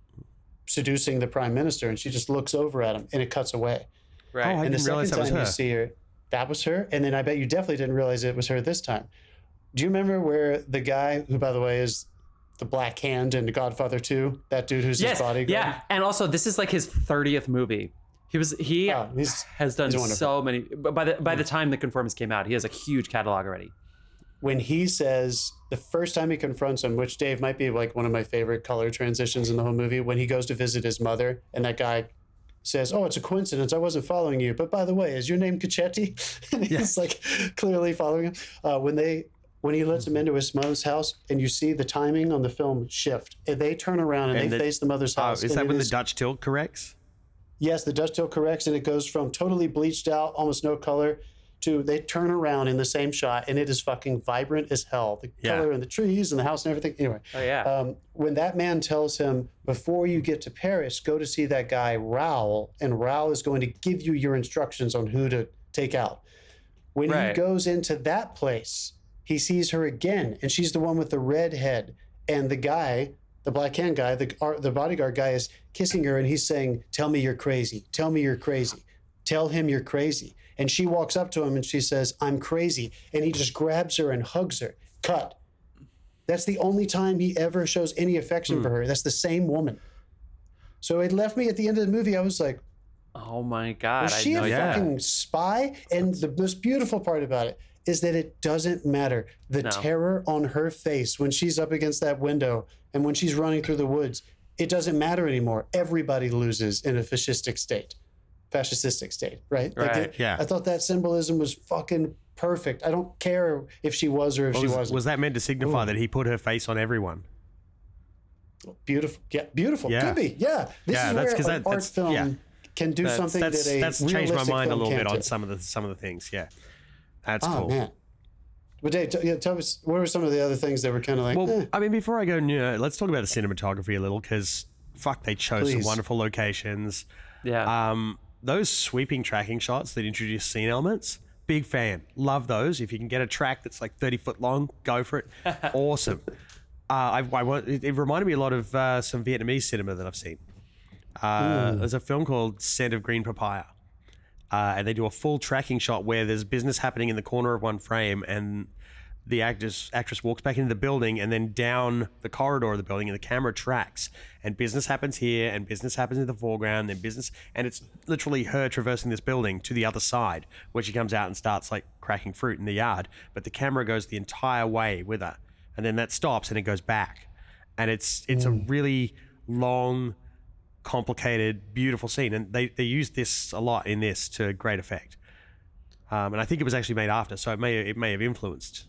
seducing the prime minister, and she just looks over at him, and it cuts away. right. Oh, I and the didn't realize second that was time you see her, that was her, and then I bet you definitely didn't realize it was her this time. Do you remember where the guy, who by the way is the Black Hand in Godfather Two, that dude who's yes. his bodyguard? Yeah. And also, this is like his thirtieth movie. He was he Oh, has done so many. But by the by the mm. time the Conformist came out, he has a huge catalog already. when he says the first time he confronts him, which Dave might be like one of my favorite color transitions in the whole movie, when he goes to visit his mother and that guy says, "Oh, it's a coincidence. I wasn't following you, but by the way, is your name Cachetti?" and he's like clearly following him. Uh, when they when he lets him into his mother's house, and you see the timing on the film shift, and they turn around and, And they the- face the mother's Oh, house. is that when the is- Dutch tilt corrects? Yes, the Dutch tilt corrects and it goes from totally bleached out, almost no color, to they turn around in the same shot and it is fucking vibrant as hell. The Yeah. color and the trees and the house and everything. Anyway, Oh yeah. um, when that man tells him, before you get to Paris, go to see that guy Raoul, and Raoul is going to give you your instructions on who to take out. When he goes into that place, he sees her again, and she's the one with the red head. And the guy, the black hand guy, the, the bodyguard guy, is kissing her, and he's saying, Tell me you're crazy. Tell me you're crazy. Tell him you're crazy. And she walks up to him and she says, I'm crazy. And he just grabs her and hugs her. Cut. That's the only time he ever shows any affection for hmm. her. That's the same woman. So it left me at the end of the movie. I was like, oh my god. was I she know a yeah. fucking spy? And the most beautiful part about it is that it doesn't matter. The No. terror on her face when she's up against that window and when she's running through the woods, it doesn't matter anymore. Everybody loses in a fascistic state, fascistic state, right? Like Right, it- yeah. I thought that symbolism was fucking perfect. I don't care if she was or if she Was, wasn't. was that meant to signify Ooh. that he put her face on everyone? Beautiful. Yeah, beautiful. Yeah. Could be. Yeah. This Yeah, is that's where 'cause an that- art film yeah. can do That's, something that's, that a that's changed my mind a film little bit can't on some of the some of the things. Yeah, that's Oh cool. man. But Dave, t- yeah, tell us what were some of the other things that were kind of like, Well, eh, I mean, before I go, near, let's talk about the cinematography a little because fuck, they chose some wonderful locations. Yeah. Um, those sweeping tracking shots that introduce scene elements, big fan. Love those. If you can get a track that's like 30 foot long, go for it. awesome. Uh, I, I, it, it reminded me a lot of uh, some Vietnamese cinema that I've seen. Uh, there's a film called Scent of Green Papaya. Uh, and they do a full tracking shot where there's business happening in the corner of one frame and the actress actress walks back into the building and then down the corridor of the building and the camera tracks. And business happens here and business happens in the foreground then business and it's literally her traversing this building to the other side where she comes out and starts like cracking fruit in the yard. But the camera goes the entire way with her and then that stops and it goes back. And it's it's a really long complicated beautiful scene. And they they use this a lot in this to great effect. Um, and I think it was actually made after, so it may it may have influenced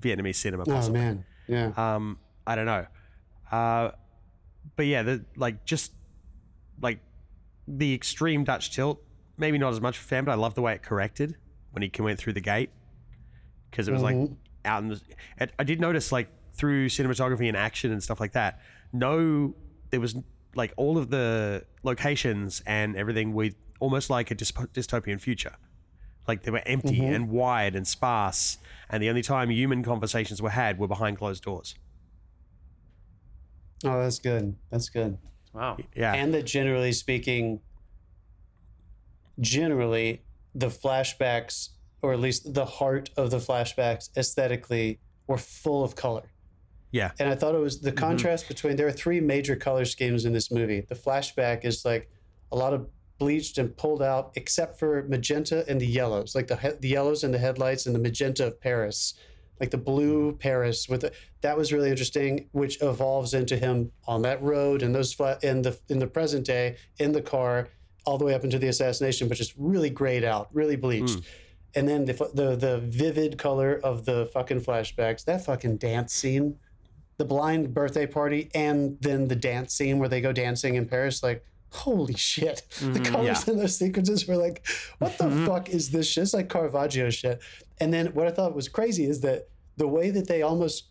Vietnamese cinema. oh man, yeah. Um, I don't know, uh, but yeah, the, like just like the extreme Dutch tilt, maybe not as much fan, but I love the way it corrected when he went through the gate because it was like out in the. and I did notice like through cinematography and action and stuff like that. No, there was like all of the locations and everything with almost like a dystopian future. Like they were empty mm-hmm. and wide and sparse, and the only time human conversations were had were behind closed doors. Oh, that's good. That's good. Wow. Yeah, And that generally speaking, generally the flashbacks, or at least the heart of the flashbacks, aesthetically were full of color. yeah, And I thought it was the mm-hmm. contrast between there are three major color schemes in this movie. The flashback is like a lot of bleached and pulled out, except for magenta and the yellows, like the he- the yellows and the headlights and the magenta of Paris, like the blue mm-hmm. Paris with the, that was really interesting, which evolves into him on that road and those flat in the in the present day in the car all the way up into the assassination, but just really grayed out, really bleached. Mm. And then the, the the vivid color of the fucking flashbacks, that fucking dance scene the blind birthday party and then the dance scene where they go dancing in Paris, like, holy shit. the mm, colors in those sequences were like, what the mm-hmm. fuck is this shit? It's like Caravaggio shit. And then what I thought was crazy is that the way that they almost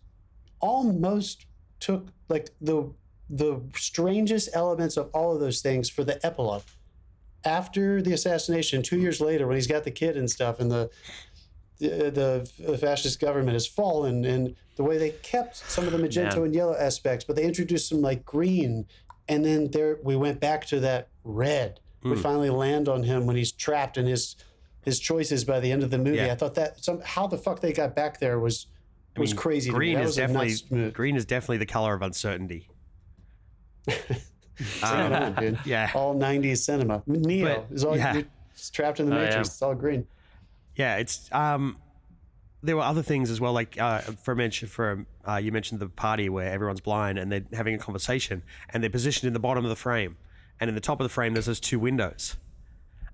almost took like the the strangest elements of all of those things for the epilogue. After the assassination, two years later, when he's got the kid and stuff, and the the, the fascist government has fallen and the way they kept some of the magenta and yellow aspects but they introduced some like green and then there we went back to that red we finally land on him when he's trapped in his his choices by the end of the movie Yeah. i thought that some how the fuck they got back there was was crazy to me. green is was definitely move. green is definitely the color of uncertainty. Um, on, dude. yeah. all 90s cinema neo But- is all yeah. trapped in the Oh, yeah. matrix it's all green Yeah, it's um, there were other things as well. Like uh, for mention for uh, you mentioned the party where everyone's blind and they're having a conversation and they're positioned in the bottom of the frame, and in the top of the frame there's those two windows,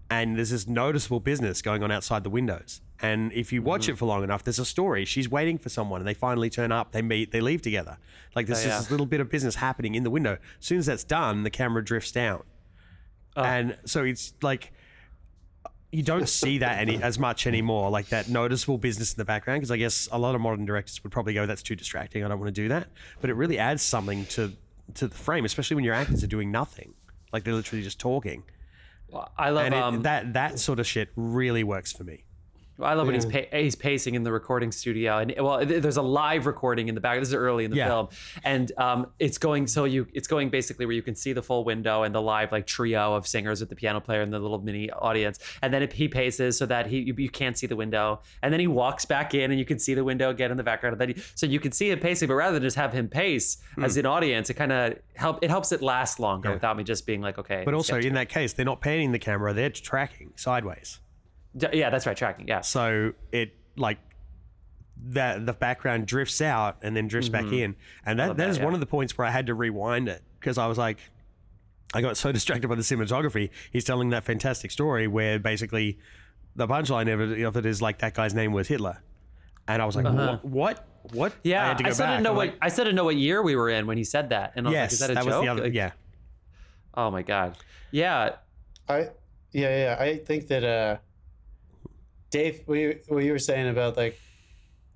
and there's this noticeable business going on outside the windows. And if you watch it for long enough, there's a story. She's waiting for someone, and they finally turn up. They meet. They leave together. Like there's Oh, just yeah. this little bit of business happening in the window. As soon as that's done, the camera drifts down, and so it's like you don't see that any as much anymore, like that noticeable business in the background. Because I guess a lot of modern directors would probably go, "That's too distracting. I don't want to do that." But it really adds something to to the frame, especially when your actors are doing nothing, like they're literally just talking. I love And it, um, that that sort of shit really works for me. I love when he's pa- he's pacing in the recording studio, and well, there's a live recording in the back. This is early in the Yeah. film, and um, it's going so you it's going basically where you can see the full window and the live like trio of singers with the piano player and the little mini audience, and then it, he paces so that he you, you can't see the window, and then he walks back in and you can see the window again in the background, and then he, so you can see him pacing, but rather than just have him pace Hmm. as an audience, it kind of help it helps it last longer without me just being like okay. But also in that case, they're not panning the camera; they're tracking sideways. To- yeah, that's right, tracking, yeah. So it like that the background drifts out and then drifts back in, and that, that that, is yeah. one of the points where I had to rewind it because I was like, I got so distracted by the cinematography. He's telling that fantastic story where basically the punchline of it, of it is like that guy's name was Hitler, and I was like, what, what, what? Uh-huh. Yeah, I, had to go still back. didn't know I'm what like, I still didn't know what year we were in when he said that, and I was like, Yes, "Is that a that joke?" was the other. Like, yeah, Oh my god. Yeah. I yeah yeah I think that uh Dave what you, what you were saying about like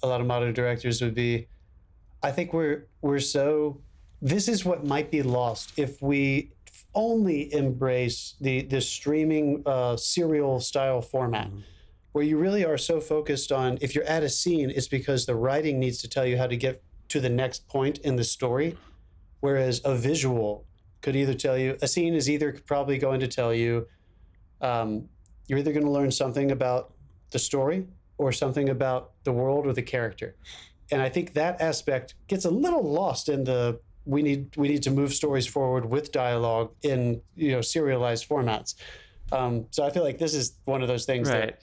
a lot of modern directors would be I think we're we're so this is what might be lost if we only embrace the the streaming uh, serial style format where you really are so focused on if you're at a scene it's because the writing needs to tell you how to get to the next point in the story whereas a visual could either tell you a scene is either probably going to tell you um, you're either going to learn something about the story or something about the world or the character. And i think that aspect gets a little lost in the we need we need to move stories forward with dialogue in you know serialized formats. Um, so i feel like this is one of those things that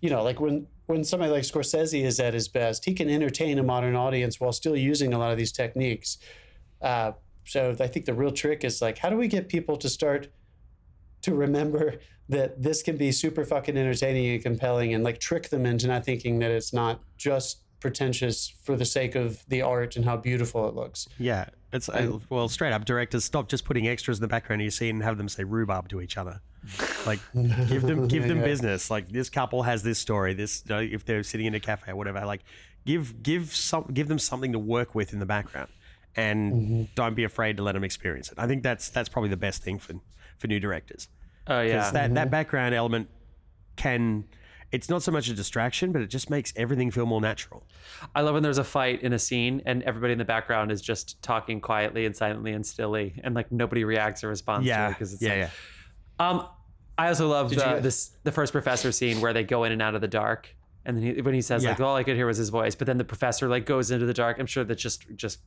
you know, like when when somebody like Scorsese is at his best, he can entertain a modern audience while still using a lot of these techniques. Uh, so I think the real trick is like, how do we get people to start to remember that this can be super fucking entertaining and compelling, and like trick them into not thinking that it's not just pretentious for the sake of the art and how beautiful it looks. Yeah, it's uh, well, straight up. Directors stop just putting extras in the background of your scene and have them say rhubarb to each other. Like, give them give them Yeah. business. Like, this couple has this story. This you know, if they're sitting in a cafe or whatever. Like, give give some give them something to work with in the background, and Mm-hmm. don't be afraid to let them experience it. I think that's that's probably the best thing for for new directors. Oh yeah. Because that, Mm-hmm. that background element can. It's not so much a distraction, but it just makes everything feel more natural. I love when there's a fight in a scene and everybody in the background is just talking quietly and silently and stilly, and like nobody reacts or responds to it Yeah, because it's yeah, like, yeah. Um, I also love you uh, this the first professor scene where they go in and out of the dark, and then he, when he says like, "All I could hear was his voice," but then the professor like goes into the dark. I'm sure that just just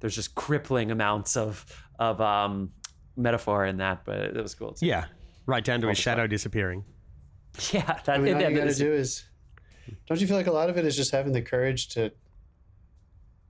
there's just crippling amounts of of um metaphor in that, but it was cool. too. Yeah, right down to his shadow disappearing. yeah. That, I mean, all yeah, you got to do is, don't you feel like a lot of it is just having the courage to,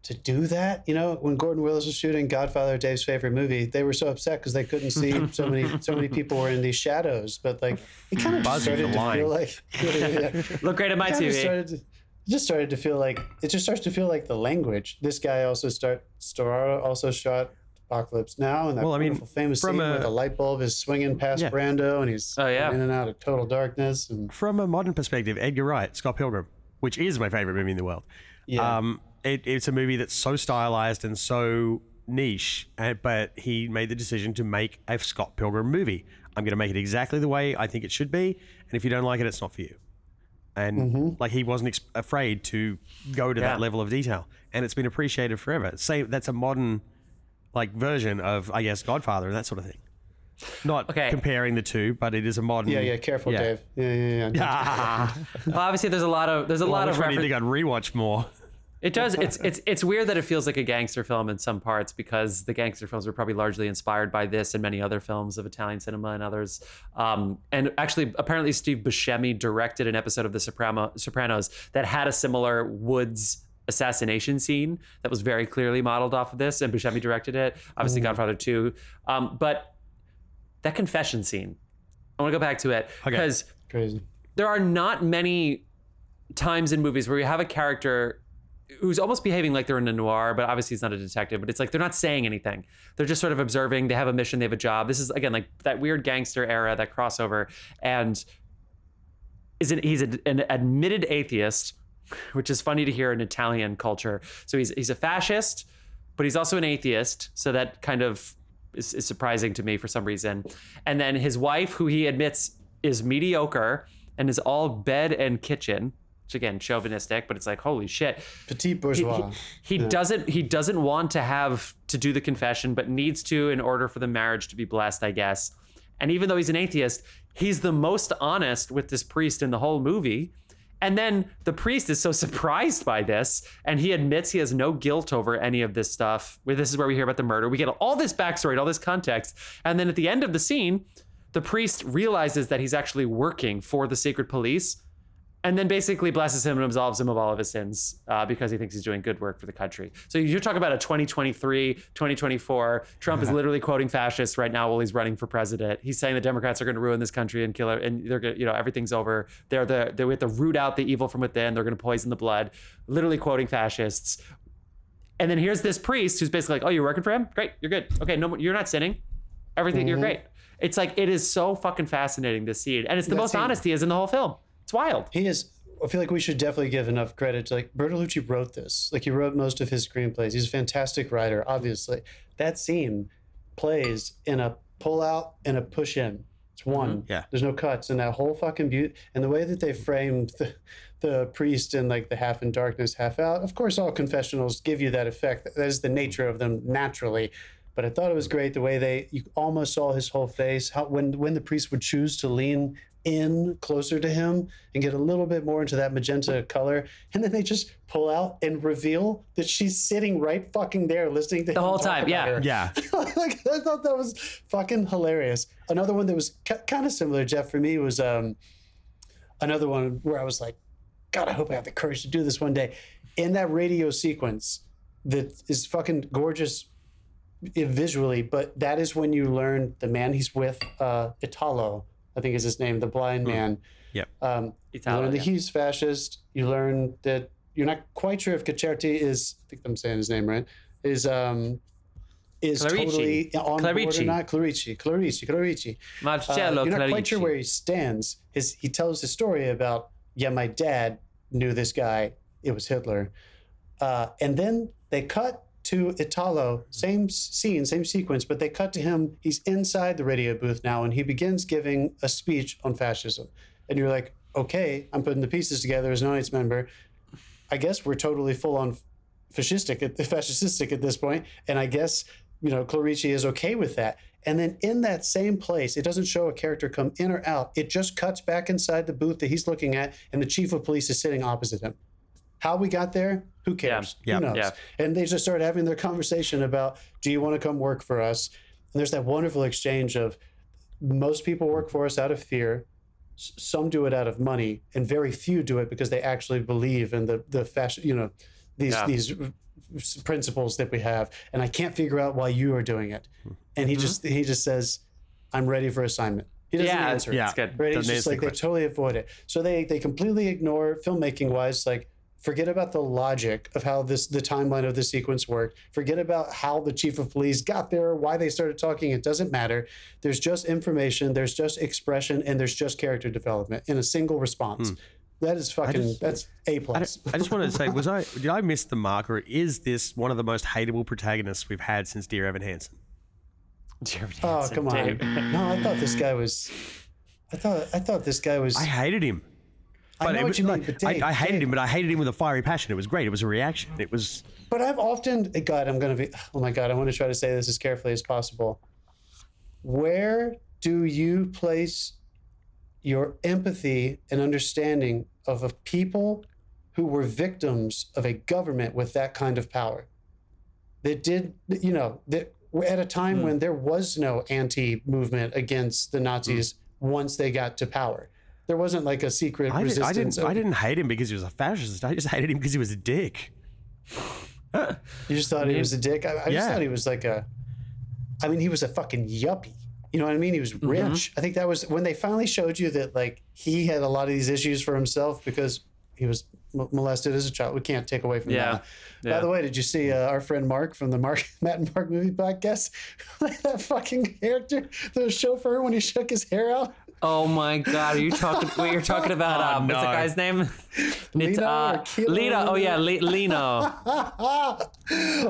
to do that? You know, when Gordon Willis was shooting Godfather, Dave's favorite movie, they were so upset because they couldn't see so many so many people were in these shadows. But like, it kind of Buzzy started to lying. feel like, yeah, yeah. look great at my Kinda TV. started to, it just started to feel like it just starts to feel like the language. This guy also start Storaro also shot Apocalypse Now, and that Well, I mean, wonderful famous from scene where the light bulb is swinging past Yeah. Brando, and he's Oh, yeah. in and out of total darkness, and From a modern perspective, Edgar Wright, Scott Pilgrim, which is my favorite movie in the world. Yeah. Um, it, it's a movie that's so stylized and so niche, uh, but he made the decision to make a Scott Pilgrim movie. I'm going to make it exactly the way I think it should be, and if you don't like it, it's not for you. And like he wasn't ex- afraid to go to Yeah. that level of detail, and it's been appreciated forever. Say that's a modern like version of I guess Godfather and that sort of thing. Not Okay. comparing the two, but it is a modern. yeah, yeah, careful, Yeah. Dave. Yeah, yeah, yeah. Ah, well, obviously, there's a lot of there's a lot of one do you refer- think I'd rewatch more? It does. It's it's it's weird that it feels like a gangster film in some parts because the gangster films were probably largely inspired by this and many other films of Italian cinema and others. Um, and actually, apparently, Steve Buscemi directed an episode of The Soprano, Sopranos that had a similar Woods assassination scene that was very clearly modeled off of this, and Buscemi directed it. Obviously, Godfather Two. Um, but that confession scene, I want to go back to it because Crazy. there are not many times in movies where you have a character who's almost behaving like they're in a noir, but obviously he's not a detective, but it's like they're not saying anything. They're just sort of observing. They have a mission, they have a job. This is again like that weird gangster era, that crossover. And is an, he's a, an admitted atheist, which is funny to hear in Italian culture. So he's he's a fascist, but he's also an atheist. So that kind of is, is surprising to me for some reason. And then his wife, who he admits is mediocre and is all bed and kitchen, which again chauvinistic, but it's like holy shit. Petit bourgeois. He doesn't he doesn't want to have to do the confession, but needs to in order for the marriage to be blessed, I guess. And even though he's an atheist, he's the most honest with this priest in the whole movie. And then the priest is so surprised by this, and he admits he has no guilt over any of this stuff. This is where we hear about the murder. We get all this backstory, and all this context, and then at the end of the scene, the priest realizes that he's actually working for the secret police, and then basically blesses him and absolves him of all of his sins uh, because he thinks he's doing good work for the country. So you're talking about a 2023, 2024. Trump is literally quoting fascists right now while he's running for president. He's saying the Democrats are going to ruin this country and kill it, and they're going you know, everything's over. They're the they have to root out the evil from within. They're going to poison the blood. Literally quoting fascists. And then here's this priest who's basically like, "Oh, you're working for him? Great, you're good. Okay, no, you're not sinning. Everything, you're great." It's like it is so fucking fascinating to see it, and it's the That most scene- honest he is in the whole film. It's wild. He is. I feel like we should definitely give enough credit to like Bertolucci wrote this. Like he wrote most of his screenplays. He's a fantastic writer. Obviously, that scene plays in a pull out and a push in. It's mm-hmm. one. Yeah. There's no cuts, and that whole fucking beauty and the way that they framed the, the priest in like the half in darkness, half out. Of course, all confessionals give you that effect. That is the nature of them naturally. But I thought it was great the way they you almost saw his whole face. How when when the priest would choose to lean in closer to him and get a little bit more into that magenta color, and then they just pull out and reveal that she's sitting right fucking there listening to him The him whole time, yeah. her. Yeah. like I thought that was fucking hilarious. Another one that was kind of similar, Jeff, for me was um, another one where I was like, God, I hope I have the courage to do this one day. In that radio sequence that is fucking gorgeous visually, but that is when you learn the man he's with, uh, Italo, I think is his name, the blind man. Yep. Um, Italo, you learn that yeah. he's fascist. You learn that you're not quite sure if Cacerti is. I think I'm saying his name right. Is um is Clarici. totally on board or not. Clarici, Clarici, Clarici. Uh, you're not quite sure where he stands. His he tells his story about yeah, my dad knew this guy. It was Hitler, uh, and then they cut to Italo, same scene, same sequence, but they cut to him. He's inside the radio booth now, and he begins giving a speech on fascism. And you're like, okay, I'm putting the pieces together as an audience member. I guess we're totally full on fascistic, at, fascistic at this point, and I guess you know Clarici is okay with that. And then in that same place, it doesn't show a character come in or out. It just cuts back inside the booth that he's looking at, and the chief of police is sitting opposite him. How we got there, who cares? Yeah. Who knows? Yeah. And they just start having their conversation about, do you want to come work for us? And there's that wonderful exchange of most people work for us out of fear. Some do it out of money, and very few do it because they actually believe in the the fashion, you know, these Yeah. these principles that we have. And I can't figure out why you are doing it. And he mm-hmm. just he just says, "I'm ready for assignment." He doesn't Yeah, answer. it. Yeah. It's good. Right? It's just like the they totally avoid it. So they they completely ignore filmmaking wise, like forget about the logic of how this the timeline of the sequence worked. Forget about how the chief of police got there, why they started talking. It doesn't matter. There's just information, there's just expression, and there's just character development in a single response. Hmm. That is fucking just- that's a plus. don't- I just wanted to say, was I did I miss the mark, or is this one of the most hateable protagonists we've had since Dear Evan Hansen? Jared Oh Hansen, come on! No, I thought this guy was. I thought I thought this guy was. I hated him. I know it what you mean, but Dave, I, I hated Dave, him, but I hated him with a fiery passion. It was great. It was a reaction. It was But I've often, uh, God, I'm going to be, oh my God, I want to try to say this as carefully as possible. Where do you place your empathy and understanding of a people who were victims of a government with that kind of power? That did, you know, that at a time hmm. when there was no anti movement against the Nazis hmm. once they got to power. There wasn't like a secret I, Did, I didn't. I didn't hate him because he was a fascist. I just hated him because he was a dick. You just thought he was a dick. I, I just thought he was like a. I mean, he was a fucking yuppie. You know what I mean? He was Mm-hmm. rich. I think that was when they finally showed you that like he had a lot of these issues for himself because he was m- molested as a child. We can't take away from Yeah. that. By the way, did you see uh, our friend Mark from the Mark Matt and Mark movie podcast? that fucking character, the chauffeur, when he shook his hair out. Oh my god, are you talking? Wait, you're talking about Oh, um, what's the guy's name? It's Lino uh. Lino. Oh yeah, Le- Lino.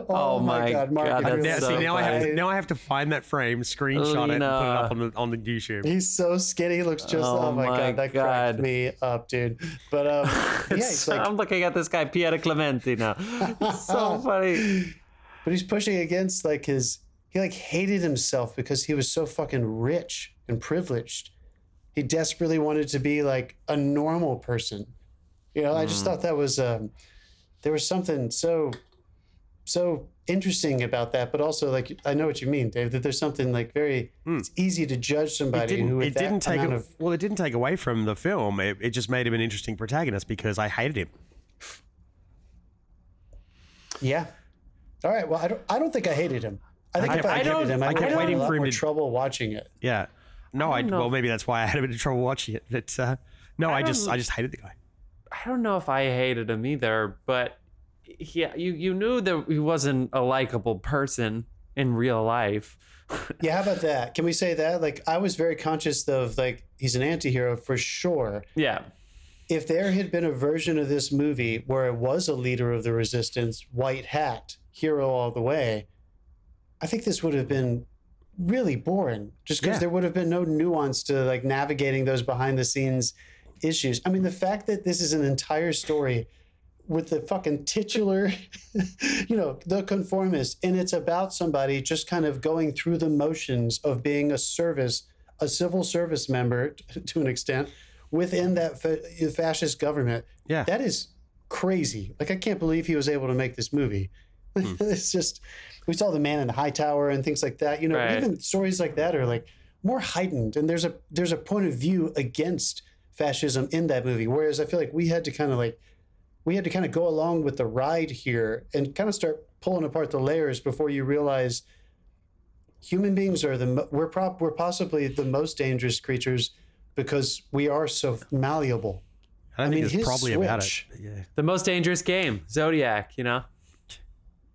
oh, my God, Mark, that's I Now, really- so see, now I have funny. to, now I have to find that frame, screenshot it, and put it up on the on the YouTube. He's so skinny. He looks just. Oh, Oh my my god, that God. cracked me up, dude. But um, yeah, he's like, I'm looking at this guy Pierre Clementi now. It's so funny. but he's pushing against like his. He like hated himself because he was so fucking rich and privileged. He desperately wanted to be like a normal person. You know, I just thought that was um, there was something so so interesting about that, but also like I know what you mean, Dave. That there's something like very. It's easy to judge It somebody didn't, who it that didn't take a, of well, it didn't take away from the film. It, it just made him an interesting protagonist because I hated him. Yeah. All right. Well, I don't. I don't think I hated him. I think if I, I hated him, I, I kept waiting for him to- trouble watching it. Yeah. No, I, know. well maybe that's why I had a bit of trouble watching it. But uh, no, I, just I just hated the guy. I don't know if I hated him either, but yeah, you you knew that he wasn't a likable person in real life. Yeah. How about that? Can we say that? Like, I was very conscious of like he's an anti-hero for sure. Yeah. If there had been a version of this movie where it was a leader of the resistance, white hat, hero all the way, I think this would have been really boring. Just because Yeah. there would have been no nuance to like navigating those behind the scenes issues. I mean, the fact that this is an entire story with the fucking titular, you know, the conformist, and it's about somebody just kind of going through the motions of being a service, a civil service member t- to an extent within that fa- fascist government. Yeah. That is crazy. Like, I can't believe he was able to make this movie. Hmm. it's just, we saw the man in the high tower and things like that. You know, Right. even stories like that are like more heightened, and there's a there's a point of view against fascism in that movie. Whereas I feel like we had to kind of like we had to kind of go along with the ride here and kind of start pulling apart the layers before you realize human beings are the we're prop we're possibly the most dangerous creatures because we are so malleable I I think mean, it's his probably about it. switch- Yeah. The most dangerous game, Zodiac. You know.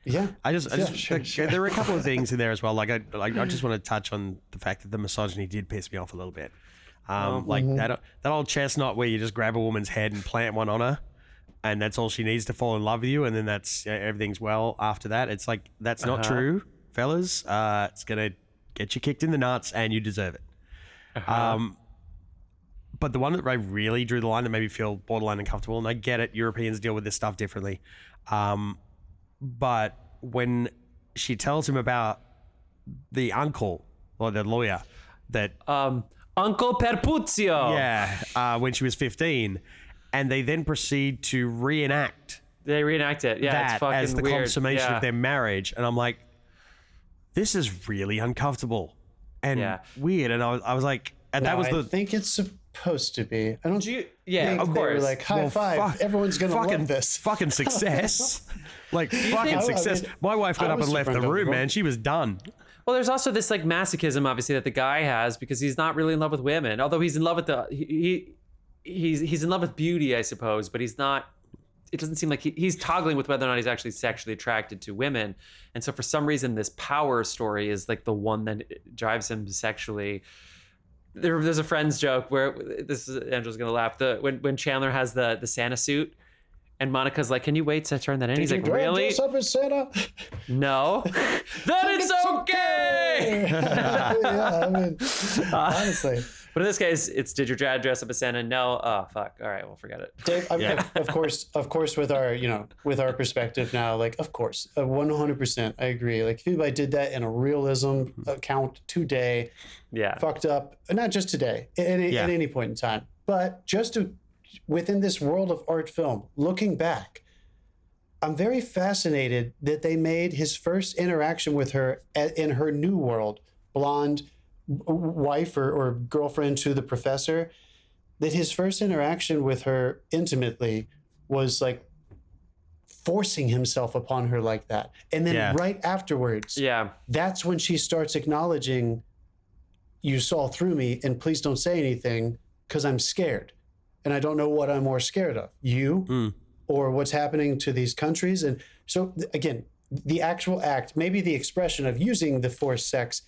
Yeah. I just, I Yeah, just sure, like, sure. there were a couple of things in there as well. Like I, like, I just want to touch on the fact that the misogyny did piss me off a little bit. Um, like Mm-hmm. that, that old chestnut where you just grab a woman's head and plant one on her, and that's all she needs to fall in love with you, and then that's uh, everything's well after that. It's like that's not Uh-huh. true, fellas. Uh, it's gonna get you kicked in the nuts, and you deserve it. Uh-huh. Um, but the one that I really drew the line that made me feel borderline uncomfortable, and I get it, Europeans deal with this stuff differently. Um, but when she tells him about the uncle or the lawyer that Um, Uncle Perpuzio. yeah uh, when she was 15 and they then proceed to reenact They reenact it. Yeah, it's fucking as the weird. consummation yeah. of their marriage and i'm like this is really uncomfortable and Yeah. weird and I was, I was like and that was I the think it's supposed to be. I don't Do you- yeah, think of they were course. like high well, five. fuck- Everyone's gonna fucking, love this. Fucking success. like fucking I success. mean, My wife got I up was and left super the room, uncomfortable. man. She was done. Well, there's also this like masochism, obviously, that the guy has because he's not really in love with women. Although he's in love with the he, he he's he's in love with beauty, I suppose, but he's not. It doesn't seem like he, he's toggling with whether or not he's actually sexually attracted to women. And so, for some reason, this power story is like the one that drives him sexually. There, there's a friend's joke where this is Andrew's gonna laugh. The when when Chandler has the the Santa suit. And Monica's like, "Can you wait to turn that in?" He's like, Did "Really? dress up as Santa? No." then it's okay. yeah, I mean, honestly. But in this case, it's did your dad dress up as Santa? No. Oh fuck. All right, we'll forget it. Dave, I mean, of course, of course, with our, you know, with our perspective now, like, of course, uh, one hundred percent, I agree. Like, if anybody did that in a realism account today, Yeah. fucked up, not just today, at any, Yeah. at any point in time, but just to, within this world of art film, looking back, I'm very fascinated that they made his first interaction with her in her new world, blonde wife or, or girlfriend to the professor, that his first interaction with her intimately was like forcing himself upon her like that. And then Yeah. right afterwards, Yeah. that's when she starts acknowledging you saw through me and please don't say anything because i'm scared and i don't know what i'm more scared of you Mm. or what's happening to these countries and so again the actual act maybe the expression of using the forced sex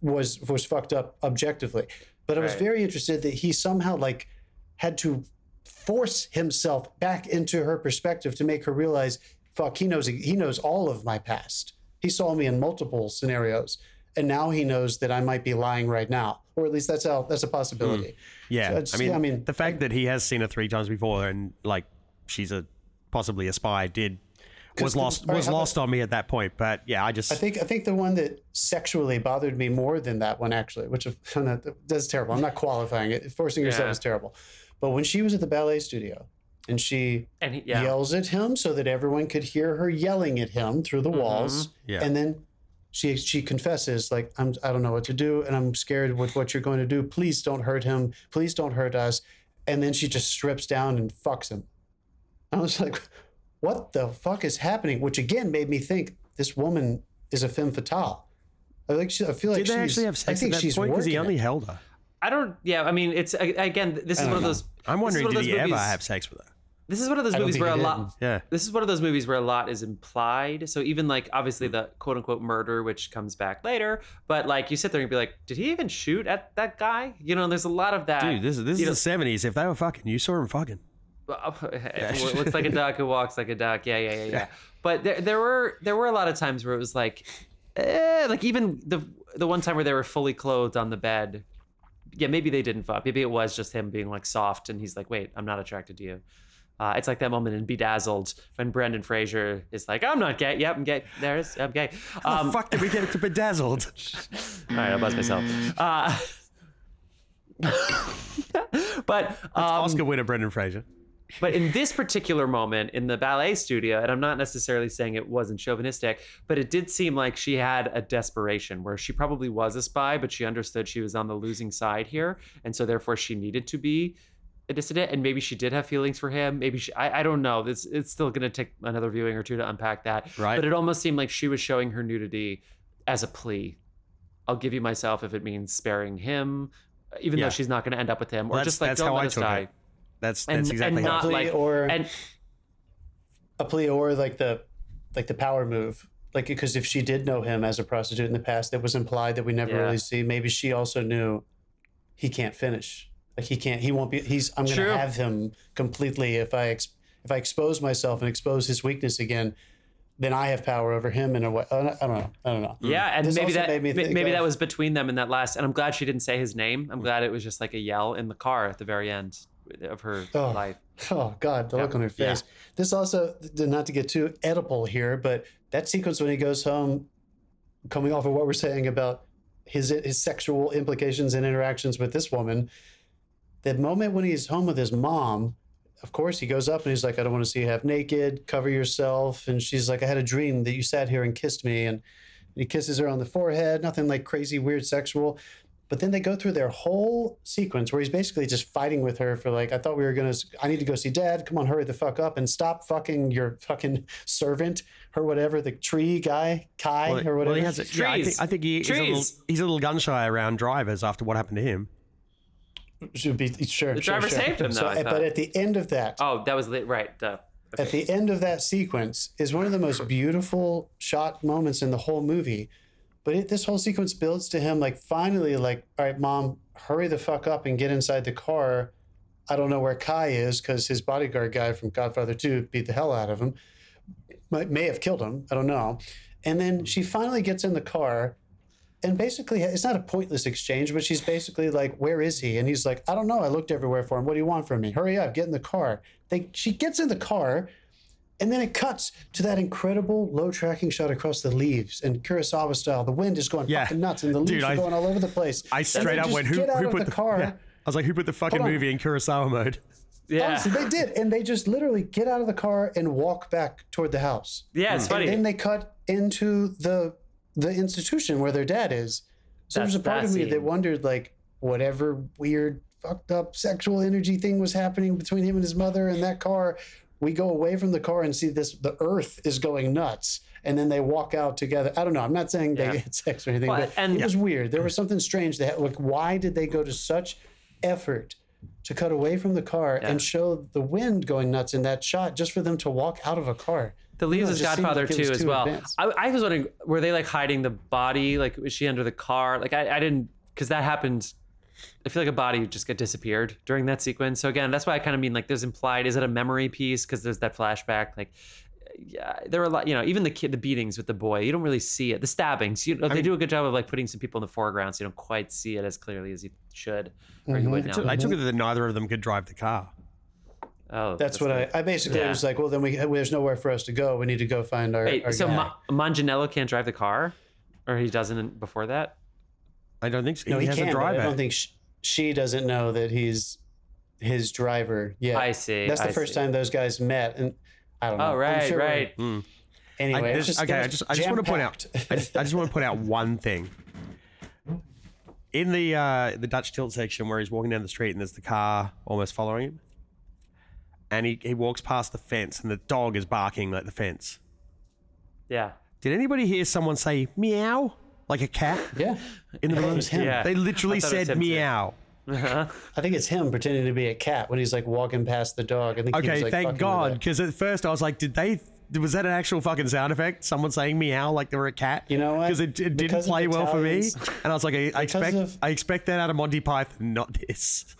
was was fucked up objectively but i was Right. very interested that he somehow like had to force himself back into her perspective to make her realize fuck he knows he knows all of my past he saw me in multiple scenarios and now he knows that i might be lying right now or at least that's how that's a possibility hmm. Yeah. So it's- I mean, yeah, I mean, the fact that he has seen her three times before and like she's a possibly a spy did was 'Cause- lost all right, was how about- lost on me at that point. But yeah, I just I think I think the one that sexually bothered me more than that one actually, which is- that's terrible. I'm not qualifying it. Forcing yourself Yeah. is terrible. But when she was at the ballet studio and she And he, yeah. yells at him so that everyone could hear her yelling at him through the mm-hmm. walls, Yeah. and then she she confesses like I'm I don't know what to do and I'm scared with what you're going to do. Please don't hurt him. Please don't hurt us. And then she just strips down and fucks him. I was like, what the fuck is happening? Which again made me think this woman is a femme fatale. I like she, I feel like did they she's, actually have I sex think at that she's point? Because he only it. held her. I don't. Yeah. I mean, it's again. This is don't one of those. I'm wondering, one did of he those ever movies- have sex with her? This is one of those I movies where a lot. Yeah. This is one of those movies where a lot is implied. So even like obviously the quote unquote murder, which comes back later, but like you sit there and be like, did he even shoot at that guy? You know, there's a lot of that. Dude, this is this is the 70s. If they were fucking, you saw him fucking. it looks like a duck who walks like a duck. Yeah, yeah, yeah, yeah. But there, there were there were a lot of times where it was like, eh, like even the the one time where they were fully clothed on the bed. Yeah, maybe they didn't fuck. Maybe it was just him being like soft, and he's like, "Wait, I'm not attracted to you." Uh, it's like that moment in Bedazzled when Brendan Fraser is like, "I'm not gay. Yep, I'm gay. There's, I'm gay." How Um, the fuck did we get it to bedazzled? all right, I'll buzz myself. Uh, but um, Oscar winner Brendan Fraser. but in this particular moment in the ballet studio, and I'm not necessarily saying it wasn't chauvinistic, but it did seem like she had a desperation where she probably was a spy, but she understood she was on the losing side here. And so therefore she needed to be dissident. And maybe she did have feelings for him. Maybe she, I, I don't know. It's, it's still going to take another viewing or two to unpack that. Right. But it almost seemed like she was showing her nudity as a plea. I'll give you myself if it means sparing him, even Yeah. though she's not going to end up with him, or just like that's don't how let I us die. it. That's and, that's exactly and how. not Plea like or- and a plea or like the like the power move like because if she did know him as a prostitute in the past that was implied that we never Yeah. really see maybe she also knew he can't finish like he can't he won't be he's i'm gonna have him completely if i ex, if i expose myself and expose his weakness again then i have power over him in a way i don't know i don't know Yeah, and This maybe that made me think maybe that was between them in that last. And I'm glad she didn't say his name. I'm mm. glad it was just like a yell in the car at the very end of her Oh. life. Oh God, the look on her Yeah. face. This also, not to get too Oedipal here, but that sequence when he goes home, coming off of what we're saying about his his sexual implications and interactions with this woman, the moment when he's home with his mom, of course he goes up and he's like, "I don't want to see you half naked. Cover yourself." And she's like, "I had a dream that you sat here and kissed me." And he kisses her on the forehead. Nothing like crazy, weird, sexual. But then they go through their whole sequence where he's basically just fighting with her for like, I thought we were gonna. I need to go see dad. Come on, hurry the fuck up and stop fucking your fucking servant or whatever, the tree guy, Kai Well, or whatever. well, he has a, yeah, I think I think he, he's, a little, he's a little gun shy around drivers after what happened to him. Should be sure. The sure, driver sure. saved him, though, So, I eh, but at the end of that, Oh, that was lit. Right. Duh. at the end of that sequence is one of the most beautiful shot moments in the whole movie. But it, this whole sequence builds to him like finally like, all right, mom, hurry the fuck up and get inside the car. I don't know where Kai is because his bodyguard guy from Godfather 2 beat the hell out of him. Might, may have killed him. I don't know. And then she finally gets in the car and basically it's not a pointless exchange, but she's basically like, "Where is he?" And he's like, "I don't know. I looked everywhere for him. What do you want from me? Hurry up, get in the car." They she gets in the car, and then it cuts to that incredible low tracking shot across the leaves and Kurosawa style. The wind is going Yeah. fucking nuts, and the leaves Dude, are I- going all over the place. I straight up went, "Who, get out who of put the, the car?" yeah. I was like, "Who put the fucking movie in Kurosawa mode?" Yeah. Honestly, they did, and they just literally get out of the car and walk back toward the house. Yeah, it's funny. And then they cut into the the institution where their dad is. So That's there's a part of me scene. that wondered, like, whatever weird, fucked up sexual energy thing was happening between him and his mother in that car. We go away from the car and see this. The earth is going nuts, and then they walk out together. I don't know. I'm not saying Yeah. they had sex or anything, Well, but and- it was weird. There was mm. something strange. That like, why did they go to such effort? To cut away from the car Yeah. and show the wind going nuts in that shot, just for them to walk out of a car. The Leaves know, it is Godfather like too, as well. I, I was wondering, were they like hiding the body? Like, was she under the car? Like, I, I didn't, because that happened. I feel like a body just got disappeared during that sequence. So again, that's why I kind of mean like, there's implied. Is it a memory piece? Because there's that flashback. Like, yeah, there are a lot. You know, even the kid, the beatings with the boy, you don't really see it. The stabbings, you know, they do a good job of like putting some people in the foreground, so you don't quite see it as clearly as you should or you would Mm-hmm. now. I took it that neither of them could drive the car. Oh, That's, what I, I basically Yeah. was like, well, then we there's nowhere for us to go. We need to go find our. Wait, our so guy. Ma- Manganiello can't drive the car, or he doesn't before that? I don't think so. no, he, he, has can. a but driver. I don't think sh- she doesn't know that he's his driver Yeah, I see. That's the I first see. time those guys met, and I don't know. Oh, right, sure- right. Anyway, I it was just, just, okay, I just, I just want to point out. I just, I just want to point out one thing. In the uh, the Dutch tilt section where he's walking down the street and there's the car almost following him, and he, he walks past the fence and the dog is barking like the fence. Yeah. Did anybody hear someone say meow like a cat yeah, in the it room? was him. Yeah. They literally I thought it was said him too. meow. I think it's him pretending to be a cat when he's like walking past the dog. I think he was, Okay, like, thank God, because at first I was like, did they? Was that an actual fucking sound effect? Someone saying meow like they were a cat? You know what? Because it, it didn't Because of play well for me, and I was like, I, I expect, of- I expect that out of Monty Python, not this.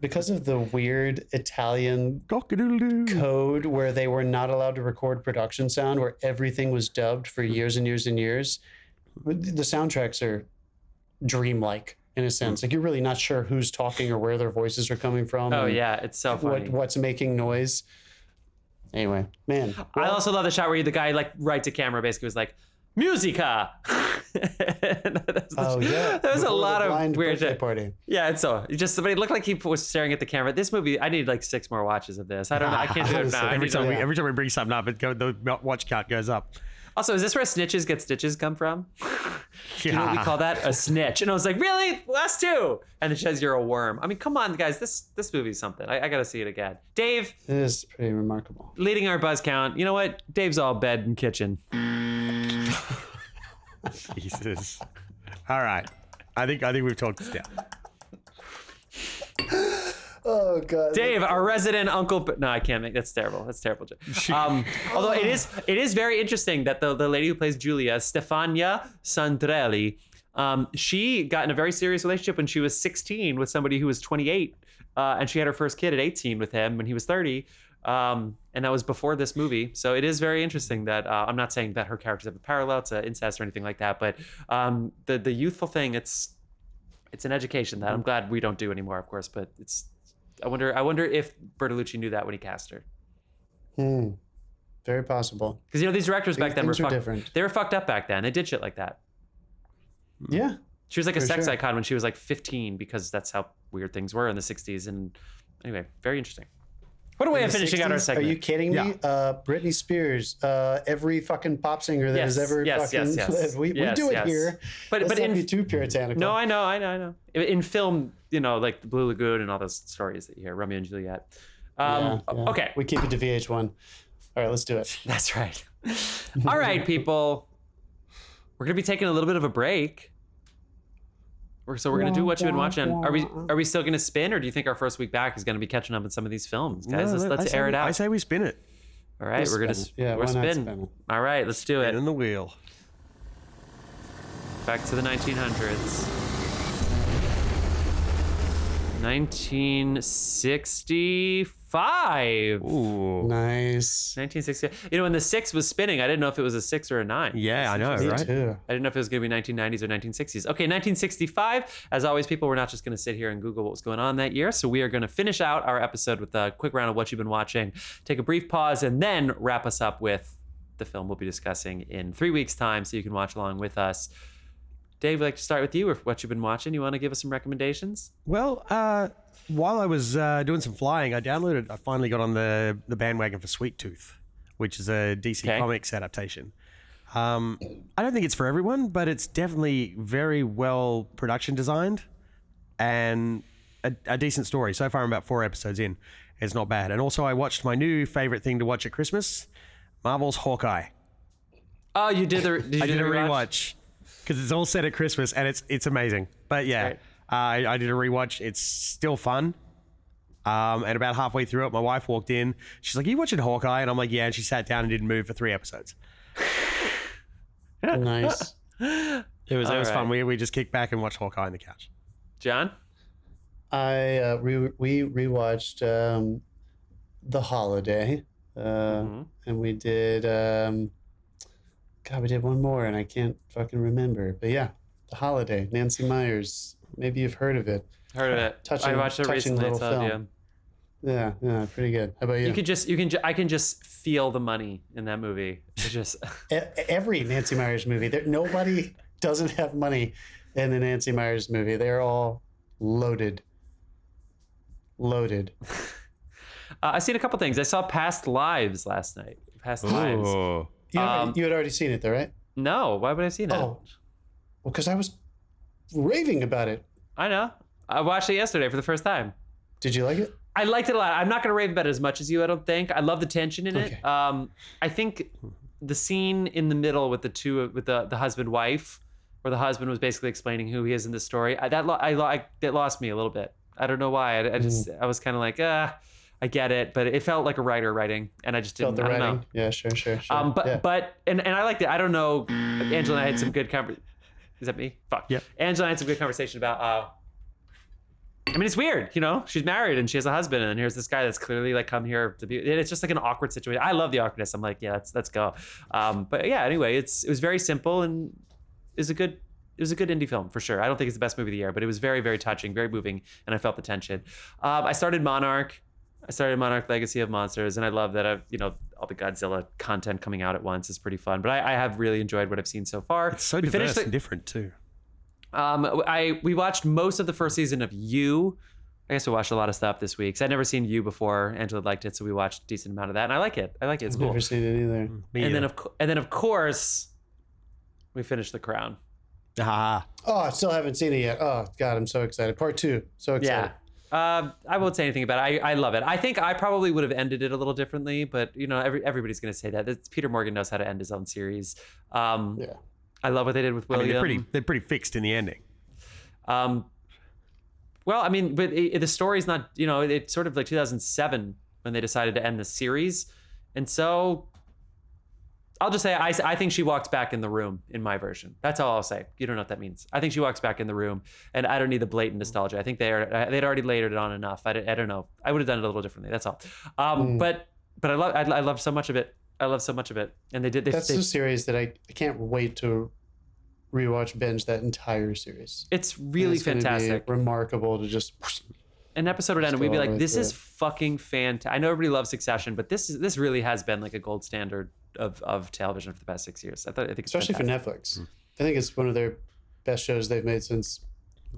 Because of the weird Italian code where they were not allowed to record production sound, where everything was dubbed for years and years and years. The soundtracks are dreamlike in a sense. Like you're really not sure who's talking or where their voices are coming from. Oh yeah, it's so funny. What what's making noise? Anyway, man. I also love the shot where the guy like right to camera basically was like musica. That oh, was- Oh yeah. there was a Before the lot of blind weird birthday shit. party. Yeah, it's so it just but it looked like he was staring at the camera. This movie, I need like six more watches of this. I don't know. I can't do it now. Every time, we, every time we bring something up, it go, the watch count goes up. Also, is this where snitches get stitches come from? You know what we call that? A snitch. And I was like, really? Last two. And it says you're a worm. I mean, come on, guys. This this movie's something. I, I got to see it again. Dave, It is pretty remarkable. leading our buzz count. You know what? Dave's all bed and kitchen. Jesus. All right. I think I think we've talked this down. Oh god. Dave, our resident uncle. But no, I can't make that's terrible. That's terrible. Um, although it is, it is very interesting that the the lady who plays Julia, Stefania Sandrelli, um, she got in a very serious relationship when she was 16 with somebody who was 28, uh, and she had her first kid at 18 with him when he was 30. Um, and that was before this movie. So it is very interesting that uh, I'm not saying that her characters have a parallel to incest or anything like that, but um, the the youthful thing, it's it's an education that I'm glad we don't do anymore, of course. But it's I wonder I wonder if Bertolucci knew that when he cast her. Hmm. Very possible. Because you know these directors back Things- then were fucked, different. they were fucked up back then. They did shit like that. Yeah. She was like a sex sure. icon when she was like 15 because that's how weird things were in the 60s. And anyway, very interesting. What a way of The finishing out our segment. Are you kidding me? Uh, Britney Spears, uh, every fucking pop singer that has ever yes, fucking yes, yes. lived. We, Yes, we do it yes. here. But- Let's but not in- be too puritanical. No, I know, I know, I know. In- In film, you know, like the Blue Lagoon and all those stories that you hear, Romeo and Juliet. Um, Yeah, yeah. Okay, We keep it to VH1. All right, let's do it. that's right. all right, people. We're gonna be taking a little bit of a break. We're, so we're gonna do what you've been watching. Are we are we still gonna spin, or do you think our first week back is gonna be catching up on some of these films, guys? No, let's let's say air we- it out. I say we spin it. All right, we're gonna spin. Yeah, we're why not spin. spin it? All right, let's do it. In the wheel. Back to the 1900s. 1965. Ooh. Nice. 1960. You know, when the six was spinning, I didn't know if it was a six or a nine. Yeah, I know, Me right? too. I didn't know if it was going to be 1990s or 1960s. Okay, 1965. As always, people, we're not just going to sit here and Google what was going on that year. So we are going to finish out our episode with a quick round of what you've been watching, take a brief pause, and then wrap us up with the film we'll be discussing in three weeks' time so you can watch along with us. Dave, we'd like to start with you with what you've been watching. You want to give us some recommendations? Well, uh, while I was uh, doing some flying, I downloaded. I finally got on the the bandwagon for Sweet Tooth, which is a DC Okay. Comics adaptation. Um, I don't think it's for everyone, but it's definitely very well production designed and a, a decent story. So far, I'm about four episodes in. It's not bad. And also, I watched my new favorite thing to watch at Christmas, Marvel's Hawkeye. Oh, you did the. Did you I did a rewatch because it's all set at Christmas and it's it's amazing. But yeah. I I did a rewatch. It's still fun. Um, and about halfway through it, my wife walked in. She's like, "Are you watching Hawkeye?" And I'm like, "Yeah." And she sat down and didn't move for three episodes. Nice. It was it All was fun. right. We we just kicked back and watched Hawkeye on the couch. John? I uh, re- we rewatched um, The Holiday, uh, Mm-hmm. and we did. Um, God, we did one more, and I can't fucking remember. But yeah, The Holiday, Nancy Meyers. Maybe you've heard of it. Heard of it. Touching- I watched it touching recently. little so, yeah. film. Yeah, yeah, pretty good. How about you? You could just, you can, ju- I can just feel the money in that movie. It's just, every Nancy Meyers movie, there nobody doesn't have money in the Nancy Meyers movie. They're all loaded, loaded. uh, I've seen a couple things. I saw Past Lives last night. Past Lives. Oh, You, had Um, already, you had already seen it, though, right? No, why would I see that? Oh, well, because I was raving about it. I know. I watched it yesterday for the first time. Did you like it? I liked it a lot. I'm not going to rave about it as much as you, I don't think. I love the tension in Okay. it. Um, I think the scene in the middle with the two, with the, the husband wife, where the husband was basically explaining who he is in the story, I, that lo- I, lo- I that lost me a little bit. I don't know why. I, I just Mm. I was kind of like, ah, I get it, but it felt like a writer writing, and I just didn't. Felt the I writing? know. Yeah, sure, sure, sure. Um, but yeah. but and, and I liked it. I don't know. Angela and I had some good conver- Is that me? Fuck. Yep. Angela had some good conversation about. Uh, I mean, it's weird, you know. She's married and she has a husband, and here's this guy that's clearly like come here to be. It's just like an awkward situation. I love the awkwardness. I'm like, yeah, let's let's go. Um, but yeah, anyway, it's it was very simple and is a good it was a good indie film for sure. I don't think it's the best movie of the year, but it was very very touching, very moving, and I felt the tension. Um, I started Monarch. I started Monarch Legacy of Monsters, and I love that I've you know all the Godzilla content coming out at once is pretty fun. But I, I have really enjoyed what I've seen so far. it's so We diverse finished the- and different too. um, I we watched most of the first season of You. I guess we watched a lot of stuff this week. 'cause I'd never seen You before. Angela liked it, so we watched a decent amount of that, and I like it. I like it. It's I've cool. never seen it either. Me And then either. of co- and then of course, we finished The Crown. ah, Oh, I still haven't seen it yet. Oh God, I'm so excited. Part two, so excited. Yeah. Um, I won't say anything about it. I, I love it. I think I probably would have ended it a little differently, but you know, every, everybody's going to say that. It's, Peter Morgan knows how to end his own series. Um, Yeah. I love what they did with I William. mean, they're pretty they're pretty fixed in the ending. Um, Well, I mean, but it, the story's not, you know, it's sort of like 2007 when they decided to end the series. And so I'll just say I, I think she walks back in the room in my version. That's all I'll say. You don't know what that means. I think she walks back in the room, and I don't need the blatant nostalgia. I think they are they'd already layered it on enough. I, I don't know. I would have done it a little differently. That's all. Um, But but I love I, I love so much of it. I love so much of it, and they did. They, That's they, a series that I, I can't wait to rewatch binge that entire series. it's really It's fantastic. remarkable to just An episode would end, and we'd be like, "This is fucking fantastic." I know everybody loves Succession, but this is this really has been like a gold standard of, of television for the past six years. I thought I think especially fantastic. for Netflix. Hmm. I think it's one of their best shows they've made since,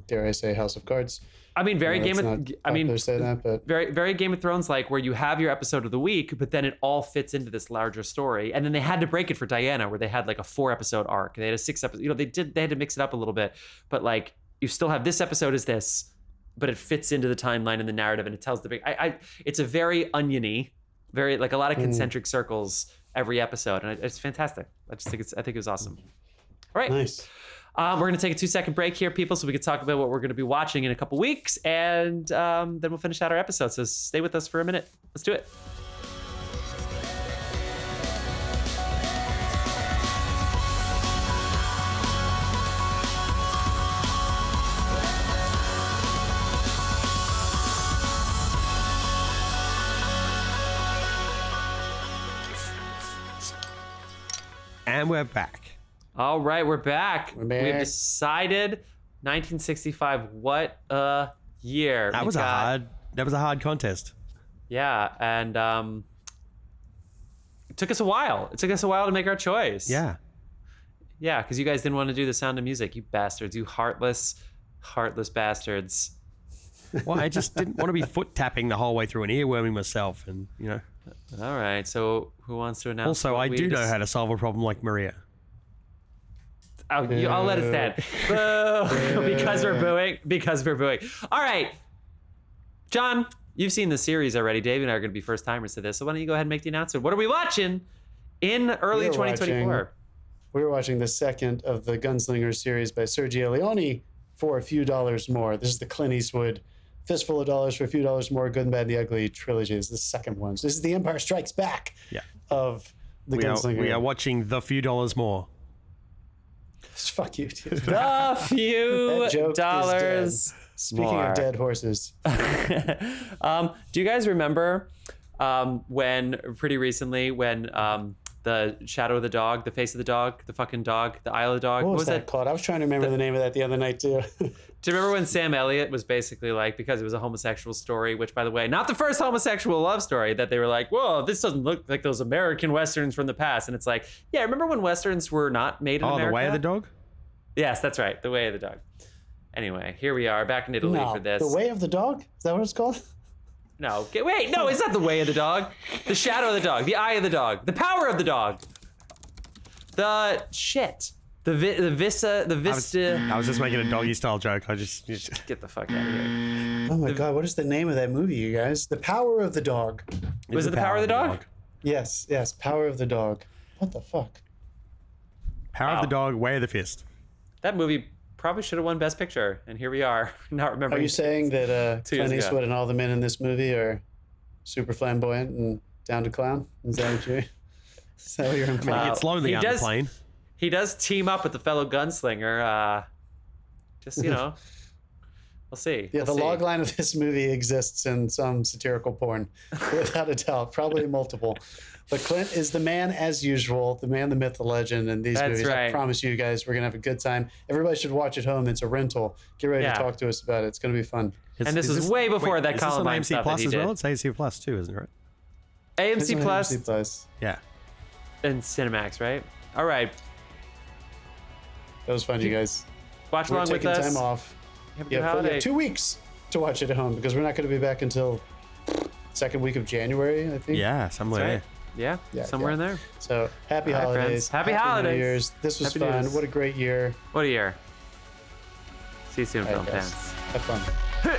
dare I say, House of Cards. I mean, very know, Game of. I mean, popular to say that, but very very Game of Thrones like where you have your episode of the week, but then it all fits into this larger story. And then they had to break it for Diana, where they had like a four episode arc. They had a six episode. You know, they did they had to mix it up a little bit, but like you still have this episode is this, but it fits into the timeline and the narrative, and it tells the big. I, I it's a very oniony, very like a lot of concentric circles every episode, and it's fantastic. I just think it's I think it was awesome. All right. nice. Um, we're going to take a two second break here, people, so we can talk about what we're going to be watching in a couple weeks, and um, then we'll finish out our episode. So stay with us for a minute. Let's do it. And we're back. All right, we're back. We're We've decided 1965. What a year. That We was a hard. That was a hard contest. Yeah, and um, it took us a while. It took us a while to make our choice. Yeah. Yeah, because you guys didn't want to do the sound of music, you bastards, you heartless, heartless bastards. Well, I just didn't want to be foot tapping the whole way through and earworming myself, and you know. All right, so who wants to announce? Also, I we do know how to solve a problem like Maria. I'll, you, I'll let it stand. Boo! because we're booing. Because we're booing. All right, John, you've seen the series already. Dave and I are going to be first timers to this, so why don't you go ahead and make the announcement? What are we watching in early We're 2024? We're watching the second of the Gunslinger series by Sergio Leone for a few dollars more. This is the Clint Eastwood Fistful of Dollars for a Few Dollars More, Good and Bad and the Ugly trilogy. Is the second one. So this is the Empire Strikes Back Yeah. of the We are, Gunslinger. we are watching the few dollars more. Fuck you, dude. A few That joke is dollars. Speaking more. of dead horses, um, do you guys remember um, when pretty recently when um, the shadow of the dog, the face of the dog, the fucking dog, the eye of the dog? what was, that, called? I was trying to remember the, name of that the other night too. Do you remember when Sam Elliott was basically like, because it was a homosexual story, which, by the way, not the first homosexual love story, that they were like, whoa, this doesn't look like those American westerns from the past. And it's like, yeah, remember when westerns were not made in Oh, America? the way of the dog. Yes, that's right. The way of the dog. Anyway, here we are back in Italy no, for this. the way of the dog. Is that what it's called? No, get, wait, no, it's not the way of the dog. The shadow of the dog, the eye of the dog, the power of the dog. The shit. The vi- the vista, the I was, vista. I was just making a doggy style joke. I just, just Get the fuck out of here. Oh my god, what is the name of that movie, you guys? The Power of the Dog. Was it the power of the dog? Yes, yes, Power of the Dog. What the fuck? Power of the dog, way of the fist. That movie probably should have won Best Picture, and here we are, not remembering. Are you saying that uh, Clint. Eastwood and all the men in this movie are super flamboyant and down to clown? Is that what you're? Is that what you're implying? Wow. It's lonely he on does- the plane. He does team up with the fellow gunslinger. Uh, just you know, we'll see. yeah, We'll the see. log line of this movie exists in some satirical porn, without a doubt, probably multiple. But Clint is the man as usual, the man, the myth, the legend in these That's movies. I promise you guys, we're gonna have a good time. Everybody should watch at home. It's a rental. Get ready Yeah. to talk to us about it. It's gonna be fun. And this is way before that is this on Columbine AMC stuff that Plus he as well. did. It's AMC Plus too, isn't it? Right? It's AMC Plus AMC Plus. Yeah. and Cinemax, right? All right, That was fun, you guys. watch We're along with taking time off. Have a good Yeah, holiday. have two weeks to watch it at home because we're not going to be back until second week of January, I think. Yeah, somewhere. Right. Yeah, Yeah, somewhere yeah. in there. So happy All right, holidays. friends. Happy New holidays. Year's. This was Happy fun. News. What a great year. What a year. See you soon, All film right, fans. Have fun.